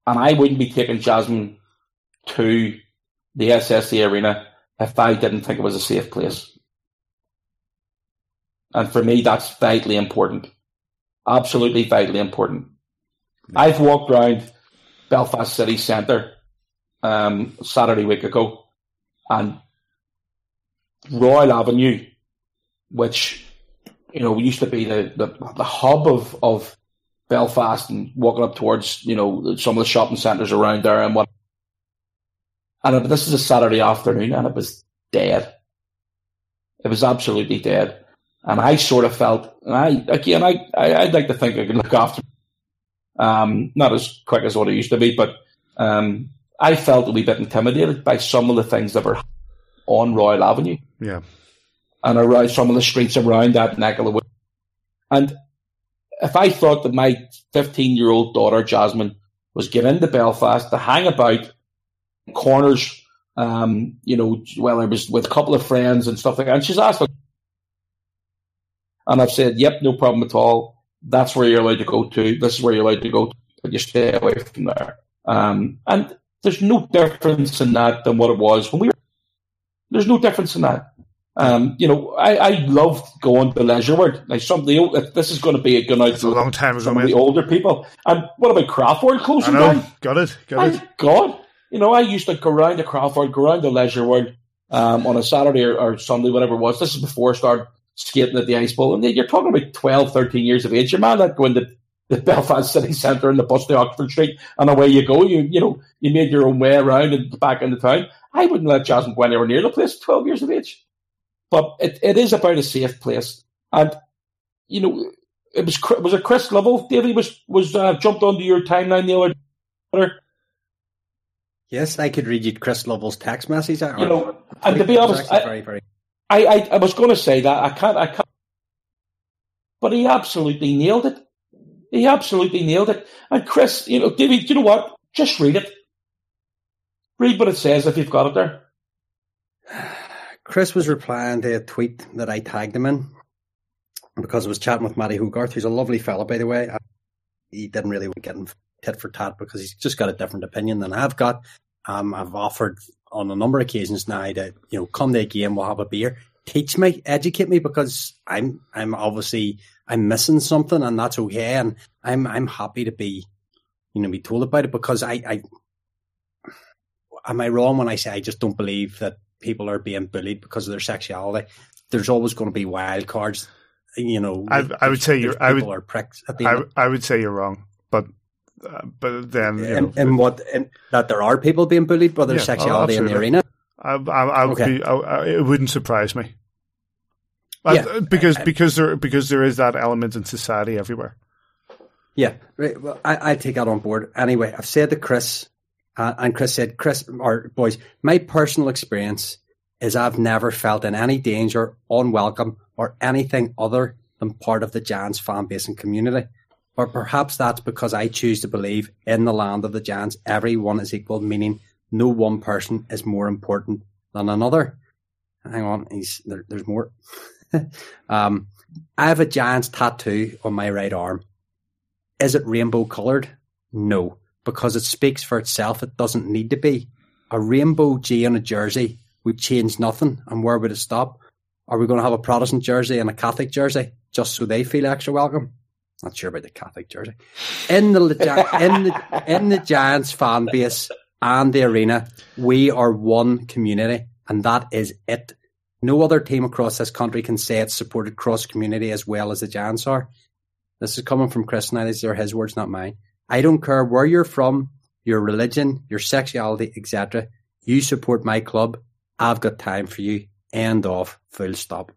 And I wouldn't be taking Jasmine to the SSE Arena if I didn't think it was a safe place. And for me, that's vitally important. Absolutely vitally important. I've walked around Belfast City Centre um, Saturday week ago, and Royal Avenue, which you know used to be the, the, the hub of, of Belfast, and walking up towards you know some of the shopping centres around there and what and this is a Saturday afternoon, and it was dead. It was absolutely dead. And I sort of felt, and I again, I, I would like to think I can look after, um, not as quick as what it used to be, but um, I felt a wee bit intimidated by some of the things that were on Royal Avenue. Yeah, and around some of the streets around that neck of the woods. And if I thought that my 15 year old daughter Jasmine was getting to Belfast to hang about corners, um, you know, well, I was with a couple of friends and stuff like that. And she's asked, and I've said, yep, no problem at all. That's where you're allowed to go to. This is where you're allowed to go, to, but you stay away from there. Um, and there's no difference in that than what it was when we were. There's no difference in that. Um, you know, I, I loved going to Leisure World. Like some of the this is going to be a good out a long time. Some of the older people. And what about Craft World closing down? Got it. Got it. God, you know, I used to go around to Crawford, go around the Leisure World um, on a Saturday or, or, Sunday, whatever it was. This is before I started skating at the Ice Bowl. And you're talking about 12, 13 years of age. Your man that going to the (laughs) Belfast City Centre and the bus to Oxford Street, and away you go. You you know, you made your own way around and back into town. I wouldn't let Jasmine go anywhere near the place 12 years of age. But it, it is about a safe place. And, you know, it was was it Chris Lovell, David, was, was uh, jumped onto your timeline the other Yes, I could read you Chris Lovell's text message. You know, and to be honest, I, very, very... I, I, I was going to say that I can't, I can't, but he absolutely nailed it. He absolutely nailed it. And Chris, you know, David, you know what? Just read it. Read what it says if you've got it there. Chris was replying to a tweet that I tagged him in because I was chatting with Matty Hogarth, who's a lovely fella, by the way. He didn't really get him tit for tat because he's just got a different opinion than I've got. Um, I've offered on a number of occasions now to you know come to a game, we'll have a beer, teach me, educate me because I'm I'm obviously I'm missing something and that's okay, and I'm I'm happy to be you know be told about it because I I am I wrong when I say I just don't believe that people are being bullied because of their sexuality. There's always going to be wild cards. You know, I, I would say you're. I would. Are pricks at the I, I would say you're wrong, uh, but then you and, know, and what and that there are people being bullied by their yeah, sexuality in the arena. I, I, I would okay. be. I, it wouldn't surprise me. Yeah, because because there because there is that element in society everywhere. Yeah, right. Well, I, I take that on board. Anyway, I've said to Chris, uh, and Chris said, Chris, or boys, my personal experience is I've never felt in any danger, unwelcome, or anything other than part of the Giants fan base and community. But perhaps that's because I choose to believe in the land of the Giants, everyone is equal, meaning no one person is more important than another. Hang on, there, there's more. (laughs) um, I have a Giants tattoo on my right arm. Is it rainbow coloured? No because it speaks for itself. It doesn't need to be. A rainbow G on a jersey would change nothing. And where would it stop? Are we going to have a Protestant jersey and a Catholic jersey just so they feel extra welcome? Not sure about the Catholic jersey. In the in the in the Giants fan base and the arena, we are one community, and that is it. No other team across this country can say it's supported cross community as well as the Giants are. This is coming from Chris now. These are his words, not mine. I don't care where you're from, your religion, your sexuality, etc. You support my club. I've got time for you. End of. Full stop.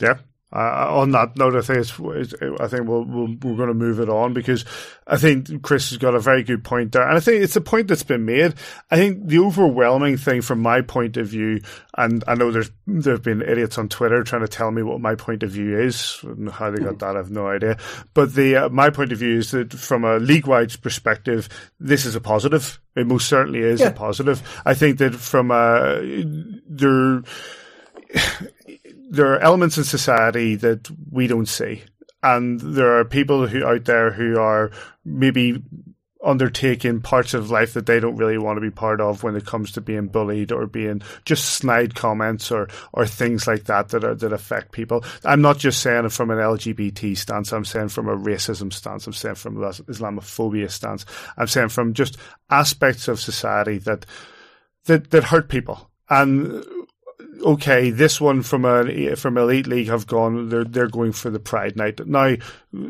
Yeah, uh, on that note, I think it's, I think we'll, we we are going to move it on because I think Chris has got a very good point there, and I think it's a point that's been made. I think the overwhelming thing from my point of view, and I know there's there have been idiots on Twitter trying to tell me what my point of view is and how they got that. I have no idea, but the uh, my point of view is that from a league wide perspective, this is a positive. It most certainly is yeah. a positive. I think that from a there there are elements in society that we don't see. And there are people who out there who are maybe undertaking parts of life that they don't really want to be part of when it comes to being bullied or being just snide comments or or things like that that are that affect people. I'm not just saying it from an LGBT stance. I'm saying from a racism stance. I'm saying from an Islamophobia stance. I'm saying from just aspects of society that that that hurt people. And okay, this one from a from elite league have gone. They're they're going for the Pride Night now.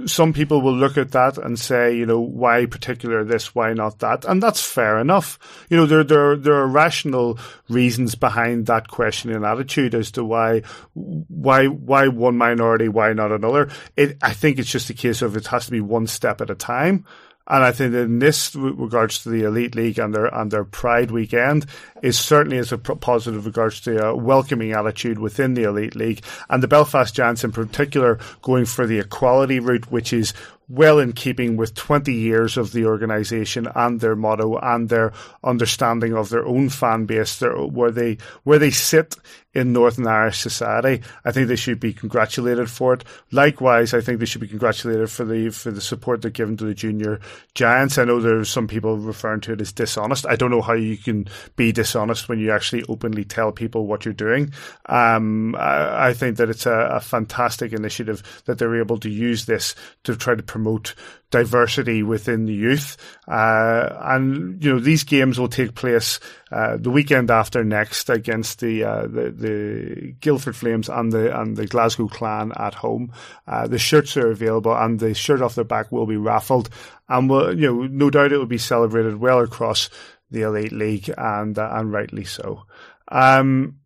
Some people will look at that and say, you know, why particular this, why not that, and that's fair enough. You know, there there there are rational reasons behind that question and attitude as to why why why one minority, why not another. It I think it's just a case of it has to be one step at a time. And I think in this regards to the elite league and their and their Pride weekend is certainly as a positive regards to a welcoming attitude within the elite league and the Belfast Giants in particular going for the equality route, which is well in keeping with 20 years of the organisation and their motto and their understanding of their own fan base, their, where they where they sit in Northern Irish society. I think they should be congratulated for it. Likewise, I think they should be congratulated for the for the support they're given to the junior giants. I know there's some people referring to it as dishonest. I don't know how you can be dishonest when you actually openly tell people what you're doing. Um, I, I, think that it's a, a fantastic initiative that they're able to use this to try to promote diversity within the youth. Uh, and you know these games will take place uh, the weekend after next against the, uh, the, the Guildford Flames and the and the Glasgow Clan at home. Uh, the shirts are available, and the shirt off their back will be raffled, and will you know no doubt it will be celebrated well across the elite league, and uh, and rightly so. Um,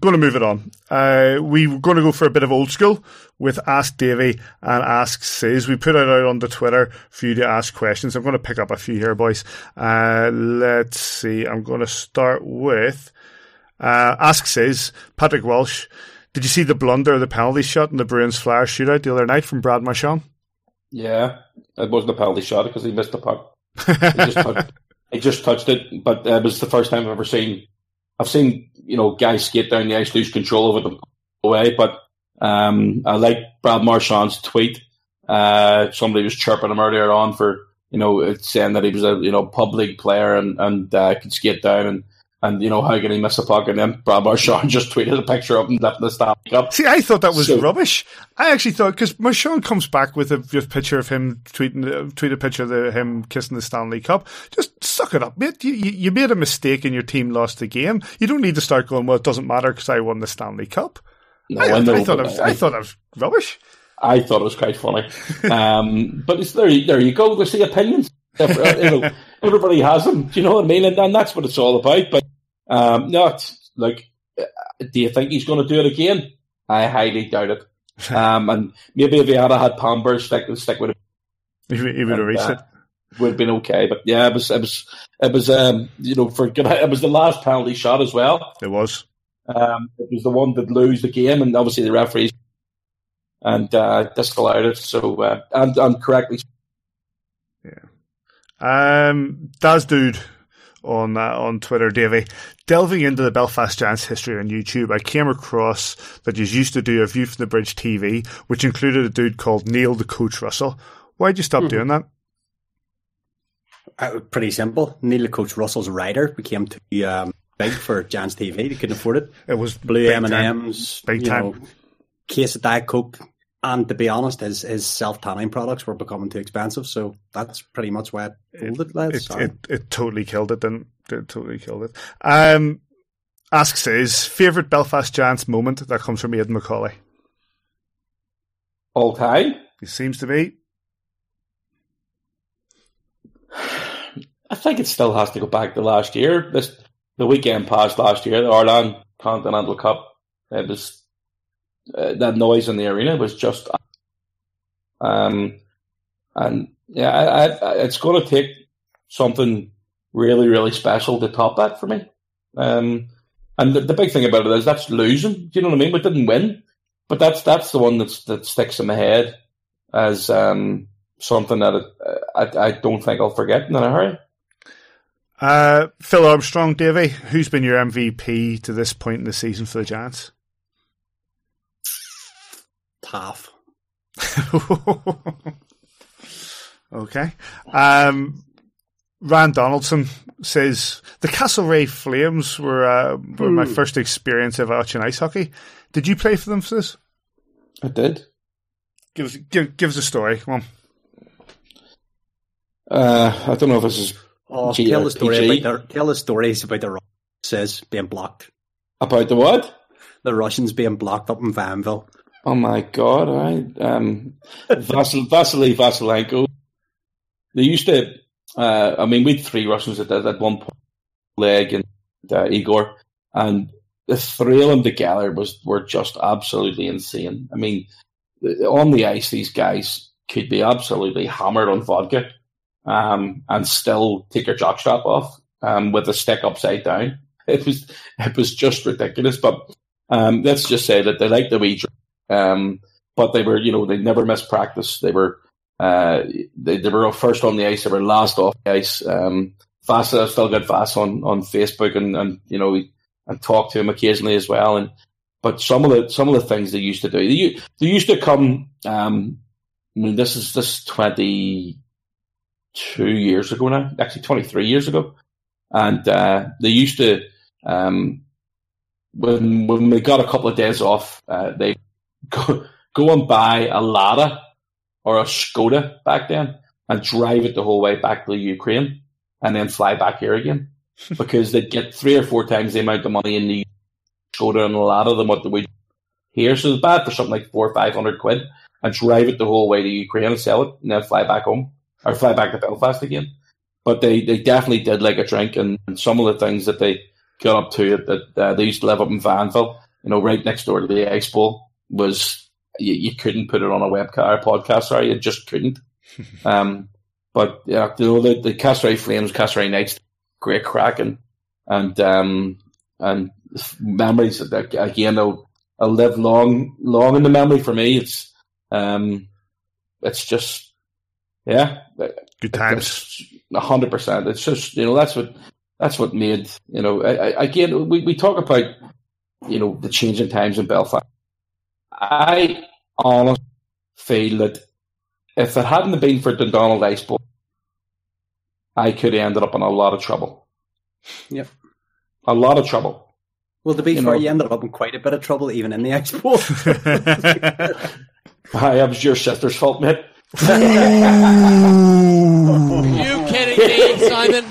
going to move it on. Uh, we're going to go for a bit of old school with Ask Davy and Ask Says. We put it out on the Twitter for you to ask questions. I'm going to pick up a few here, boys. Uh, let's see. I'm going to start with uh, Ask Says, Patrick Walsh. Did you see the blunder of the penalty shot in the Bruins Flyers shootout the other night from Brad Marchand? Yeah, it wasn't a penalty shot because he missed the puck. (laughs) He just he just touched it, but it was the first time I've ever seen. I've seen you know guys skate down the ice, lose control over the way, but um, I like Brad Marchand's tweet. Uh, somebody was chirping him earlier on for you know saying that he was a you know public player and and uh, could skate down and and you know how can he miss a puck? And then Brad Marchand (laughs) just tweeted a picture of him lifting the Stanley Cup. See, I thought that was so, rubbish. I actually thought because Marchand comes back with a picture of him tweeting, uh, tweet a picture of the, him kissing the Stanley Cup. Just suck it up, mate. You, you, you made a mistake and your team lost the game. You don't need to start going. Well, it doesn't matter because I won the Stanley Cup. No, I, I, I thought it was, I, thought it was rubbish. I thought it was quite funny. um, but it's there. There you go. There's the opinions. (laughs) you know, everybody has them. Do you know what I mean? And, and that's what it's all about. But um, no, like, uh, do you think he's going to do it again? I highly doubt it. (laughs) Um, and maybe if he had had Palmer stick, stick with him, he, he would have reached uh, it. Would have been okay, but yeah, it was, it was, it was, um, you know, for good it was the last penalty shot as well. It was. Um, it was the one that lose the game, and obviously the referees and uh, disallowed it. So uh, and, and correctly. Yeah. Um, Daz dude on uh, on Twitter, Davy. Delving into the Belfast Giants history on YouTube, I came across that you used to do a View from the Bridge TV, which included a dude called Neil the Coach Russell. Why'd you stop mm-hmm. doing that? Uh, pretty simple. Neil the Coach Russell's writer became too um, big for Giants TV. They couldn't afford it. It was blue M and M's, big time. Know, case of Diet Coke, and to be honest, his, his self tanning products were becoming too expensive. So that's pretty much why it folded. It, it, it, it, totally killed it. Then it totally killed it. Um, asks his favorite Belfast Giants moment that comes from Aidan Macaulay. All time. It seems to be. (sighs) I think it still has to go back to last year. This the weekend past last year, the Ireland Continental Cup. It was uh, that noise in the arena was just, um, and yeah, I, I, it's going to take something really, really special to top that for me. Um, and the, the, big thing about it is that's losing. Do you know what I mean? We didn't win, but that's that's the one that's that sticks in my head as um, something that I, I don't think I'll forget in a hurry. Uh, Phil Armstrong, Davy, who's been your MVP to this point in the season for the Giants? Half. (laughs) okay. Um, Rand Donaldson says the Castlereagh Flames were uh, were my hmm. first experience of watching ice hockey. Did you play for them for this? I did. Give us give, give us a story. Come on. Uh, I don't know if this is. Oh, tell the story. About the, tell the stories about the says being blocked. About the what? The Russians being blocked up in Vanville. Oh my god! I um, Vasil, Vasily Vasilenko. They used to. Uh, I mean, we had three Russians at, at one point, Leg and uh, Igor, and the three of them together was were just absolutely insane. I mean, on the ice, these guys could be absolutely hammered on vodka, um, and still take their jockstrap off um, with a stick upside down. (laughs) It was it was just ridiculous. But um, let's just say that they like the wee um, but they were, you know, they never missed practice. They were, uh, they, they were first on the ice. They were last off the ice. Um, Vasa, I still got Vasa on, on Facebook and, and, you know, and talk to him occasionally as well. And, but some of the, some of the things they used to do, they, they used to come, um, I mean, this is, this 22 years ago now, actually 23 years ago. And, uh, they used to, um, when, when we got a couple of days off, uh, they go, go and buy a Lada or a Skoda back then and drive it the whole way back to Ukraine and then fly back here again (laughs) because they'd get three or four times the amount of money in the Skoda and a Lada than what they would here. So it's bad for something like four or five hundred quid and drive it the whole way to Ukraine and sell it and then fly back home or fly back to Belfast again. But they, they definitely did like a drink and, and some of the things that they got up to that uh, they used to live up in Vanville, you know, right next door to the Ice Bowl was you, you couldn't put it on a webcast or podcast. Sorry, you just couldn't. (laughs) um, but yeah, you know, the the Castlereagh Flames, Castlereagh Knights, great cracking, and um, and memories that again will live long long in the memory for me. It's um, it's just Yeah, good times. hundred percent. It's just you know that's what that's what made you know. I, I, again, we, we talk about you know the changing times in Belfast. I honestly feel that if it hadn't been for Dundonald Bowl, I could have ended up in a lot of trouble. Yep. A lot of trouble. Well, to be you fair, know, you ended up in quite a bit of trouble even in the Ice Bowl. (laughs) I was your sister's fault, mate. Are (laughs) you kidding me, Simon?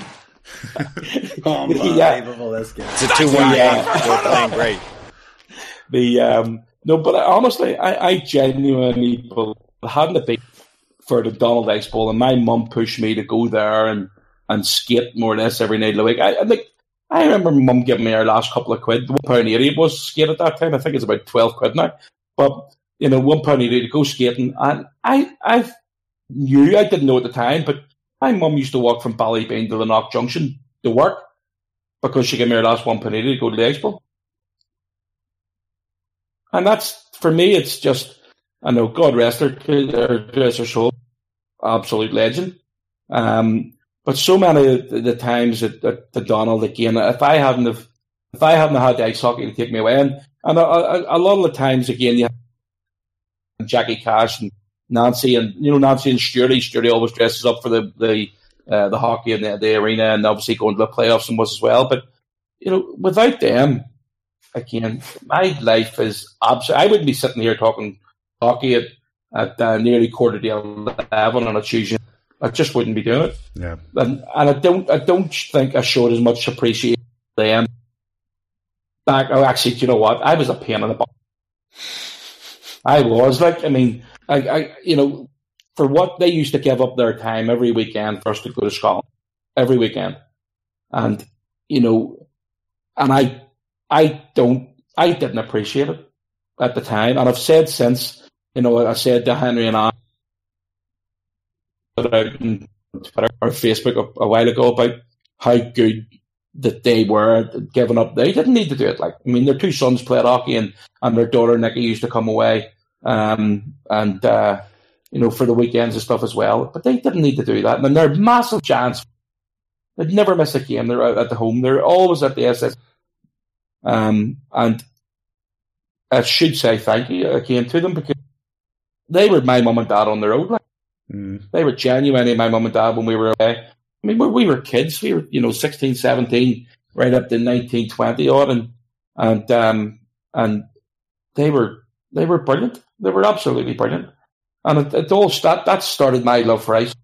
(laughs) Unbelievable, yeah. this game. It's a 2 1 game. We're playing great. The, um, no, but honestly, I, I genuinely hadn't it been for Dundonald Ice Bowl and my mum pushed me to go there and, and skate more or less every night of the week. I, I like I remember mum giving me her last couple of quid. One pound eighty was skate at that time. I think it's about twelve quid now. But you know, one pound eighty to go skating, and I I knew I didn't know at the time, but my mum used to walk from Ballybeen to Knock Junction to work because she gave me her last one pound eighty to go to the expo. And that's for me. It's just I know God rest her, rest her soul, absolute legend. Um, but so many of the times that, that, that Donald again, if I hadn't have, if I hadn't had the ice hockey to take me away, and, and a, a, a lot of the times again, you have Jackie Cash and Nancy, and you know Nancy and Sturdy. Sturdy always dresses up for the the uh, the hockey in the, the arena, and obviously going to the playoffs and was as well. But you know, without them, again, my life is absolutely. I wouldn't be sitting here talking hockey at at uh, nearly quarter to eleven on a Tuesday I just wouldn't be doing it. Yeah. And and I don't I don't think I showed as much appreciation them back oh actually you know what? I was a pain in the butt. I was like I mean I, I you know for what they used to give up their time every weekend for us to go to Scotland. Every weekend. And you know and I I don't I didn't appreciate it at the time. And I've said since, you know, I said to Henry and I put out on Twitter or Facebook a, a, while ago about how good that they were giving up. They didn't need to do it. Like, I mean, their two sons played hockey and, and their daughter Nikki used to come away, um, and, uh, you know, for the weekends and stuff as well. But they didn't need to do that. And they're massive chance. They'd never miss a game. They're out at the home. They're always at the SS. Um, and I should say thank you again to them because they were my mum and dad on the road. Like, Mm. They were genuinely my mum and dad when we were away. I mean, we were kids. We were, you know, 16, 17, right up to 19, 20 odd. And, and, um, and they were, they were brilliant. They were absolutely brilliant. And it, it all, that, that started my love for ice.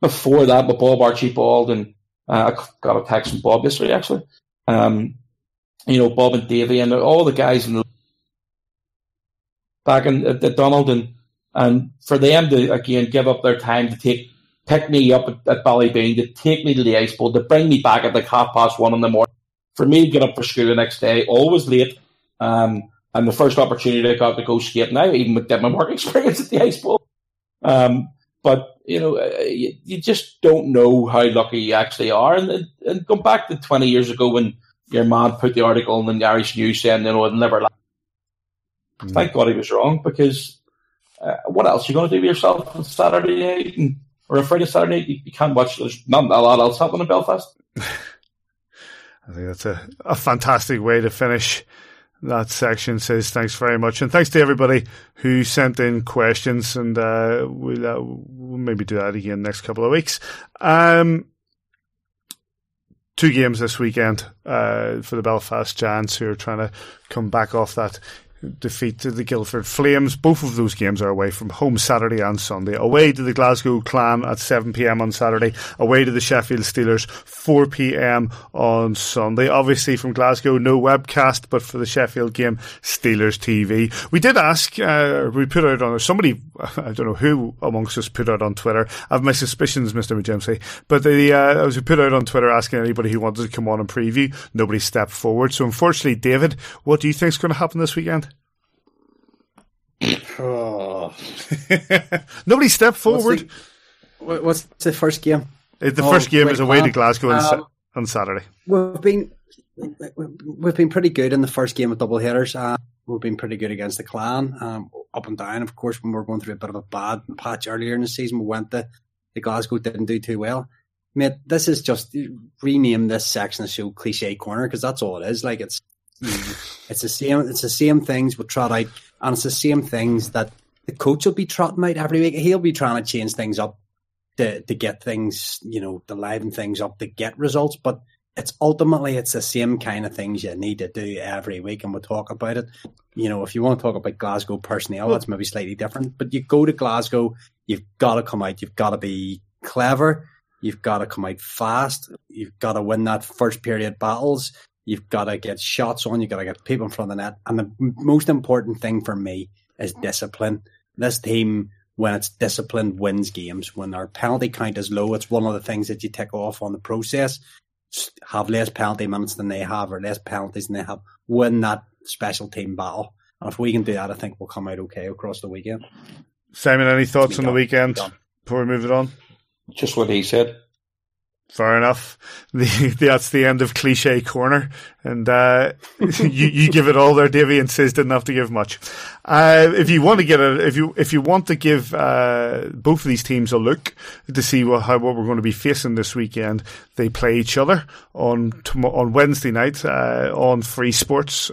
Before that, with Bob Archibald and, uh, I got a text from Bob yesterday, actually. Um, you know, Bob and Davey and all the guys in the, back in, at, Donald and, and for them to again give up their time to take pick me up at, at Ballybeen, to take me to the ice bowl, to bring me back at like half past one in the morning, for me to get up for school the next day, always late. Um, and the first opportunity I got to go skate now, even with my work (laughs) experience at the ice bowl. Um, but you know, uh, you, you, just don't know how lucky you actually are. And, and go back to 20 years ago when your man put the article in the Irish News saying, you know, it'll never last. Mm. Thank God he was wrong because uh, what else are you going to do with yourself on Saturday night and, or a Friday, Saturday night? You, you, can't watch. There's not a lot else happening in Belfast. (laughs) I think that's a, a fantastic way to finish that section. Says thanks very much, and thanks to everybody who sent in questions, and uh, we'll, uh, we'll maybe do that again next couple of weeks. Um, two games this weekend uh, for the Belfast Giants who are trying to come back off that defeat to the Guildford Flames. Both of those games are away from home Saturday and Sunday. Away to the Glasgow Clan at 7pm on Saturday. Away to the Sheffield Steelers 4pm on Sunday. Obviously from Glasgow, no webcast, but for the Sheffield game, Steelers TV. We did ask, uh, we put out on, somebody, I don't know who amongst us put out on Twitter. I have my suspicions, Mr. McGimpsey, but the, uh, we put out on Twitter asking anybody who wanted to come on and preview, nobody stepped forward. So unfortunately, David, what do you think is going to happen this weekend? Oh. (laughs) Nobody stepped forward. What's the, what's the first game? Uh, the oh, first game is away to Glasgow um, on Saturday. We've been we've been pretty good in the first game of double headers. Uh, we've been pretty good against the Clan. Um, up and down. Of course, when we were going through a bit of a bad patch earlier in the season, we went to the Glasgow didn't do too well. Mate, this is just rename this section of the show cliche corner because that's all it is. Like it's Mm. it's the same it's the same things we trot out and it's the same things that the coach will be trotting out every week. He'll be trying to change things up to to get things, you know, to liven things up to get results. But it's ultimately it's the same kind of things you need to do every week, and we'll talk about it. You know, if you want to talk about Glasgow personnel, that's maybe slightly different. But you go to Glasgow, you've got to come out, you've got to be clever, you've got to come out fast, you've got to win that first period battles, you've got to get shots on, you've got to get people in front of the net, and the most important thing for me is discipline. This team when it's disciplined wins games. When our penalty count is low, it's one of the things that you tick off on the process have less penalty minutes than they have or less penalties than they have, win that special team battle. And if we can do that, I think we'll come out okay across the weekend. Simon, any thoughts on the weekend before we move it on? Just what he said. Fair enough. (laughs) The, that's the end of cliche corner, and uh, (laughs) you you give it all there, Davy, and says didn't have to give much. Uh, if you want to get a, if you if you want to give uh, both of these teams a look to see what how what we're going to be facing this weekend, they play each other on on Wednesday night uh, on Free Sports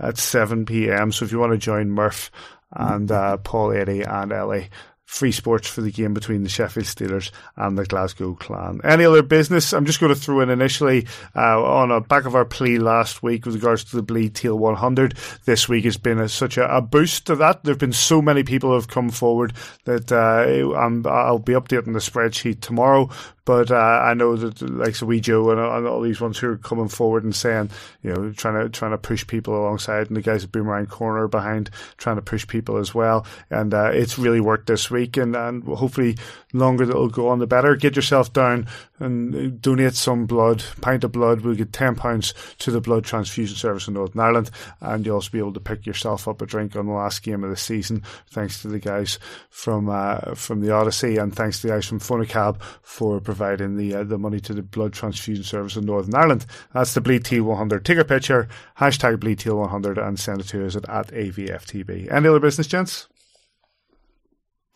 at seven p.m. So if you want to join Murph and uh, Paul Eddie and Ellie free sports for the game between the Sheffield Steelers and the Glasgow Clan. Any other business? I'm just going to throw in initially uh, on a back of our plea last week with regards to the Bleed Teal 100. This week has been a, such a, a, boost to that. There have been so many people who have come forward that uh, I'll be updating the spreadsheet tomorrow. But uh, I know that like so we Joe and, and, all these ones who are coming forward and saying, you know, trying to trying to push people alongside, and the guys at Boomerang Corner behind trying to push people as well. And uh, it's really worked this week, and, and hopefully longer that will go on, the better. Get yourself down and donate some blood, pint of blood. We'll get ten pounds to the blood transfusion service in Northern Ireland, and you'll also be able to pick yourself up a drink on the last game of the season, thanks to the guys from uh, from the Odyssey, and thanks to the guys from Fonacab for providing the uh, the money to the blood transfusion service in Northern Ireland. That's the Bleed Teal 100. Take a picture, hashtag Bleed Teal 100, and send it to us at, at AVFTB. Any other business, gents?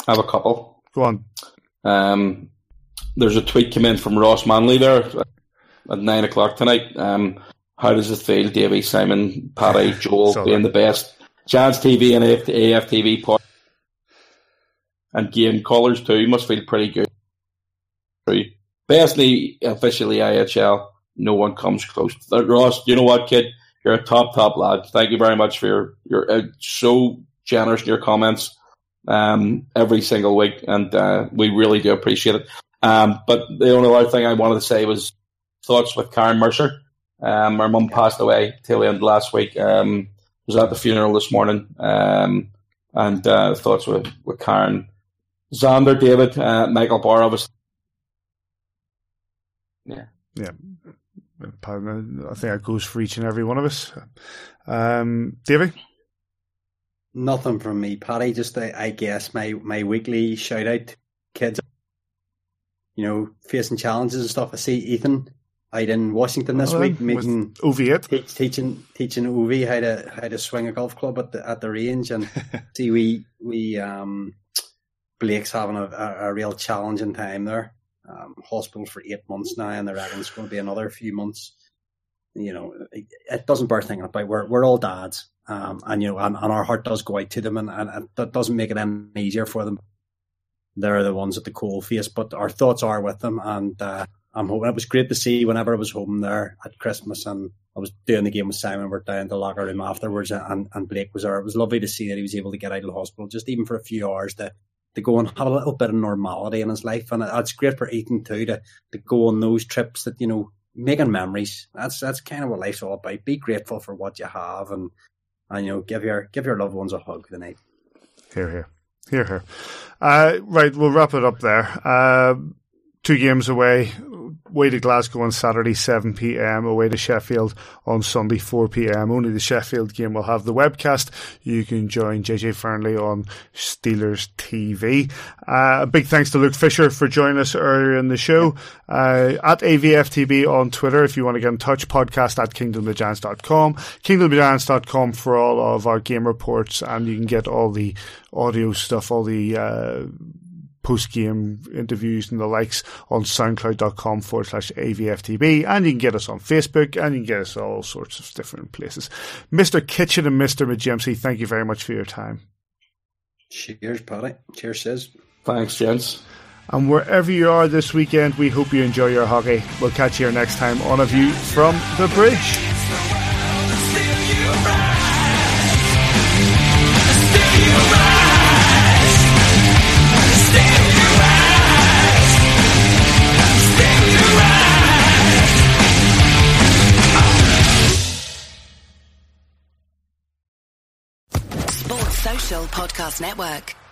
I have a couple. Go on. Um, there's a tweet come in from Ross Manley there at nine o'clock tonight. Um, how does it feel, Davy, Simon, Paddy, (laughs) Joel being the best? Chance TV and AF, AFTV part and game callers too must feel pretty good. Basically, officially IHL, no one comes close. Ross, you know what, kid? You're a top, top lad. Thank you very much for your, you're uh, so generous in your comments um, every single week, and uh, we really do appreciate it. Um, but the only other thing I wanted to say was thoughts with Karen Mercer. Um, our mum passed away till the end last week. Um, was at the funeral this morning, um, and uh, thoughts with, with Karen. Xander, David, uh, Michael Barr, obviously yeah. Yeah. I think that goes for each and every one of us. Um, Davey? Nothing from me, Paddy. Just, I, I guess, my, my weekly shout out kids, you know, facing challenges and stuff. I see Ethan out in Washington this week making Ovi te- teaching teaching Ovi how to how to swing a golf club at the at the range and (laughs) see we we um Blake's having a, a, a real challenging time there um, hospital for eight months now, and they reckon it's going to be another few months. You know, it, it doesn't bear thinking about we're we're all dads, um, and you know, and, and, our heart does go out to them, and, and, and, that doesn't make it any easier for them. They're the ones at the coal face, but our thoughts are with them, and uh, I'm hoping it was great to see whenever I was home there at Christmas, and I was doing the game with Simon. We're down the locker room afterwards, and, and Blake was there. It was lovely to see that he was able to get out of the hospital, just even for a few hours to to go and have a little bit of normality in his life. And it's great for Ethan too to, to go on those trips that, you know, making memories. That's that's kind of what life's all about. Be grateful for what you have and and you know, give your give your loved ones a hug tonight. Here, here. Here, her. Uh, right, we'll wrap it up there. Uh, two games away. Away to Glasgow on Saturday 7 p.m. away to Sheffield on Sunday 4 p.m. Only the Sheffield game will have the webcast. You can join JJ Fernley on Steelers TV. Uh, a big thanks to Luke Fisher for joining us earlier in the show. Uh, at AVFTB on Twitter if you want to get in touch. Podcast at kingdomofgiants.com. Kingdomofgiants.com for all of our game reports and you can get all the audio stuff, all the uh, post game interviews and the likes on soundcloud.com forward slash AVFTB. And you can get us on Facebook and you can get us all sorts of different places. Mr. Kitchen and Mr. McGimpsey, thank you very much for your time. Cheers, Paddy. Cheers, says. Thanks, gents. And wherever you are this weekend, we hope you enjoy your hockey. We'll catch you next time on A View from the Bridge. Podcast Network.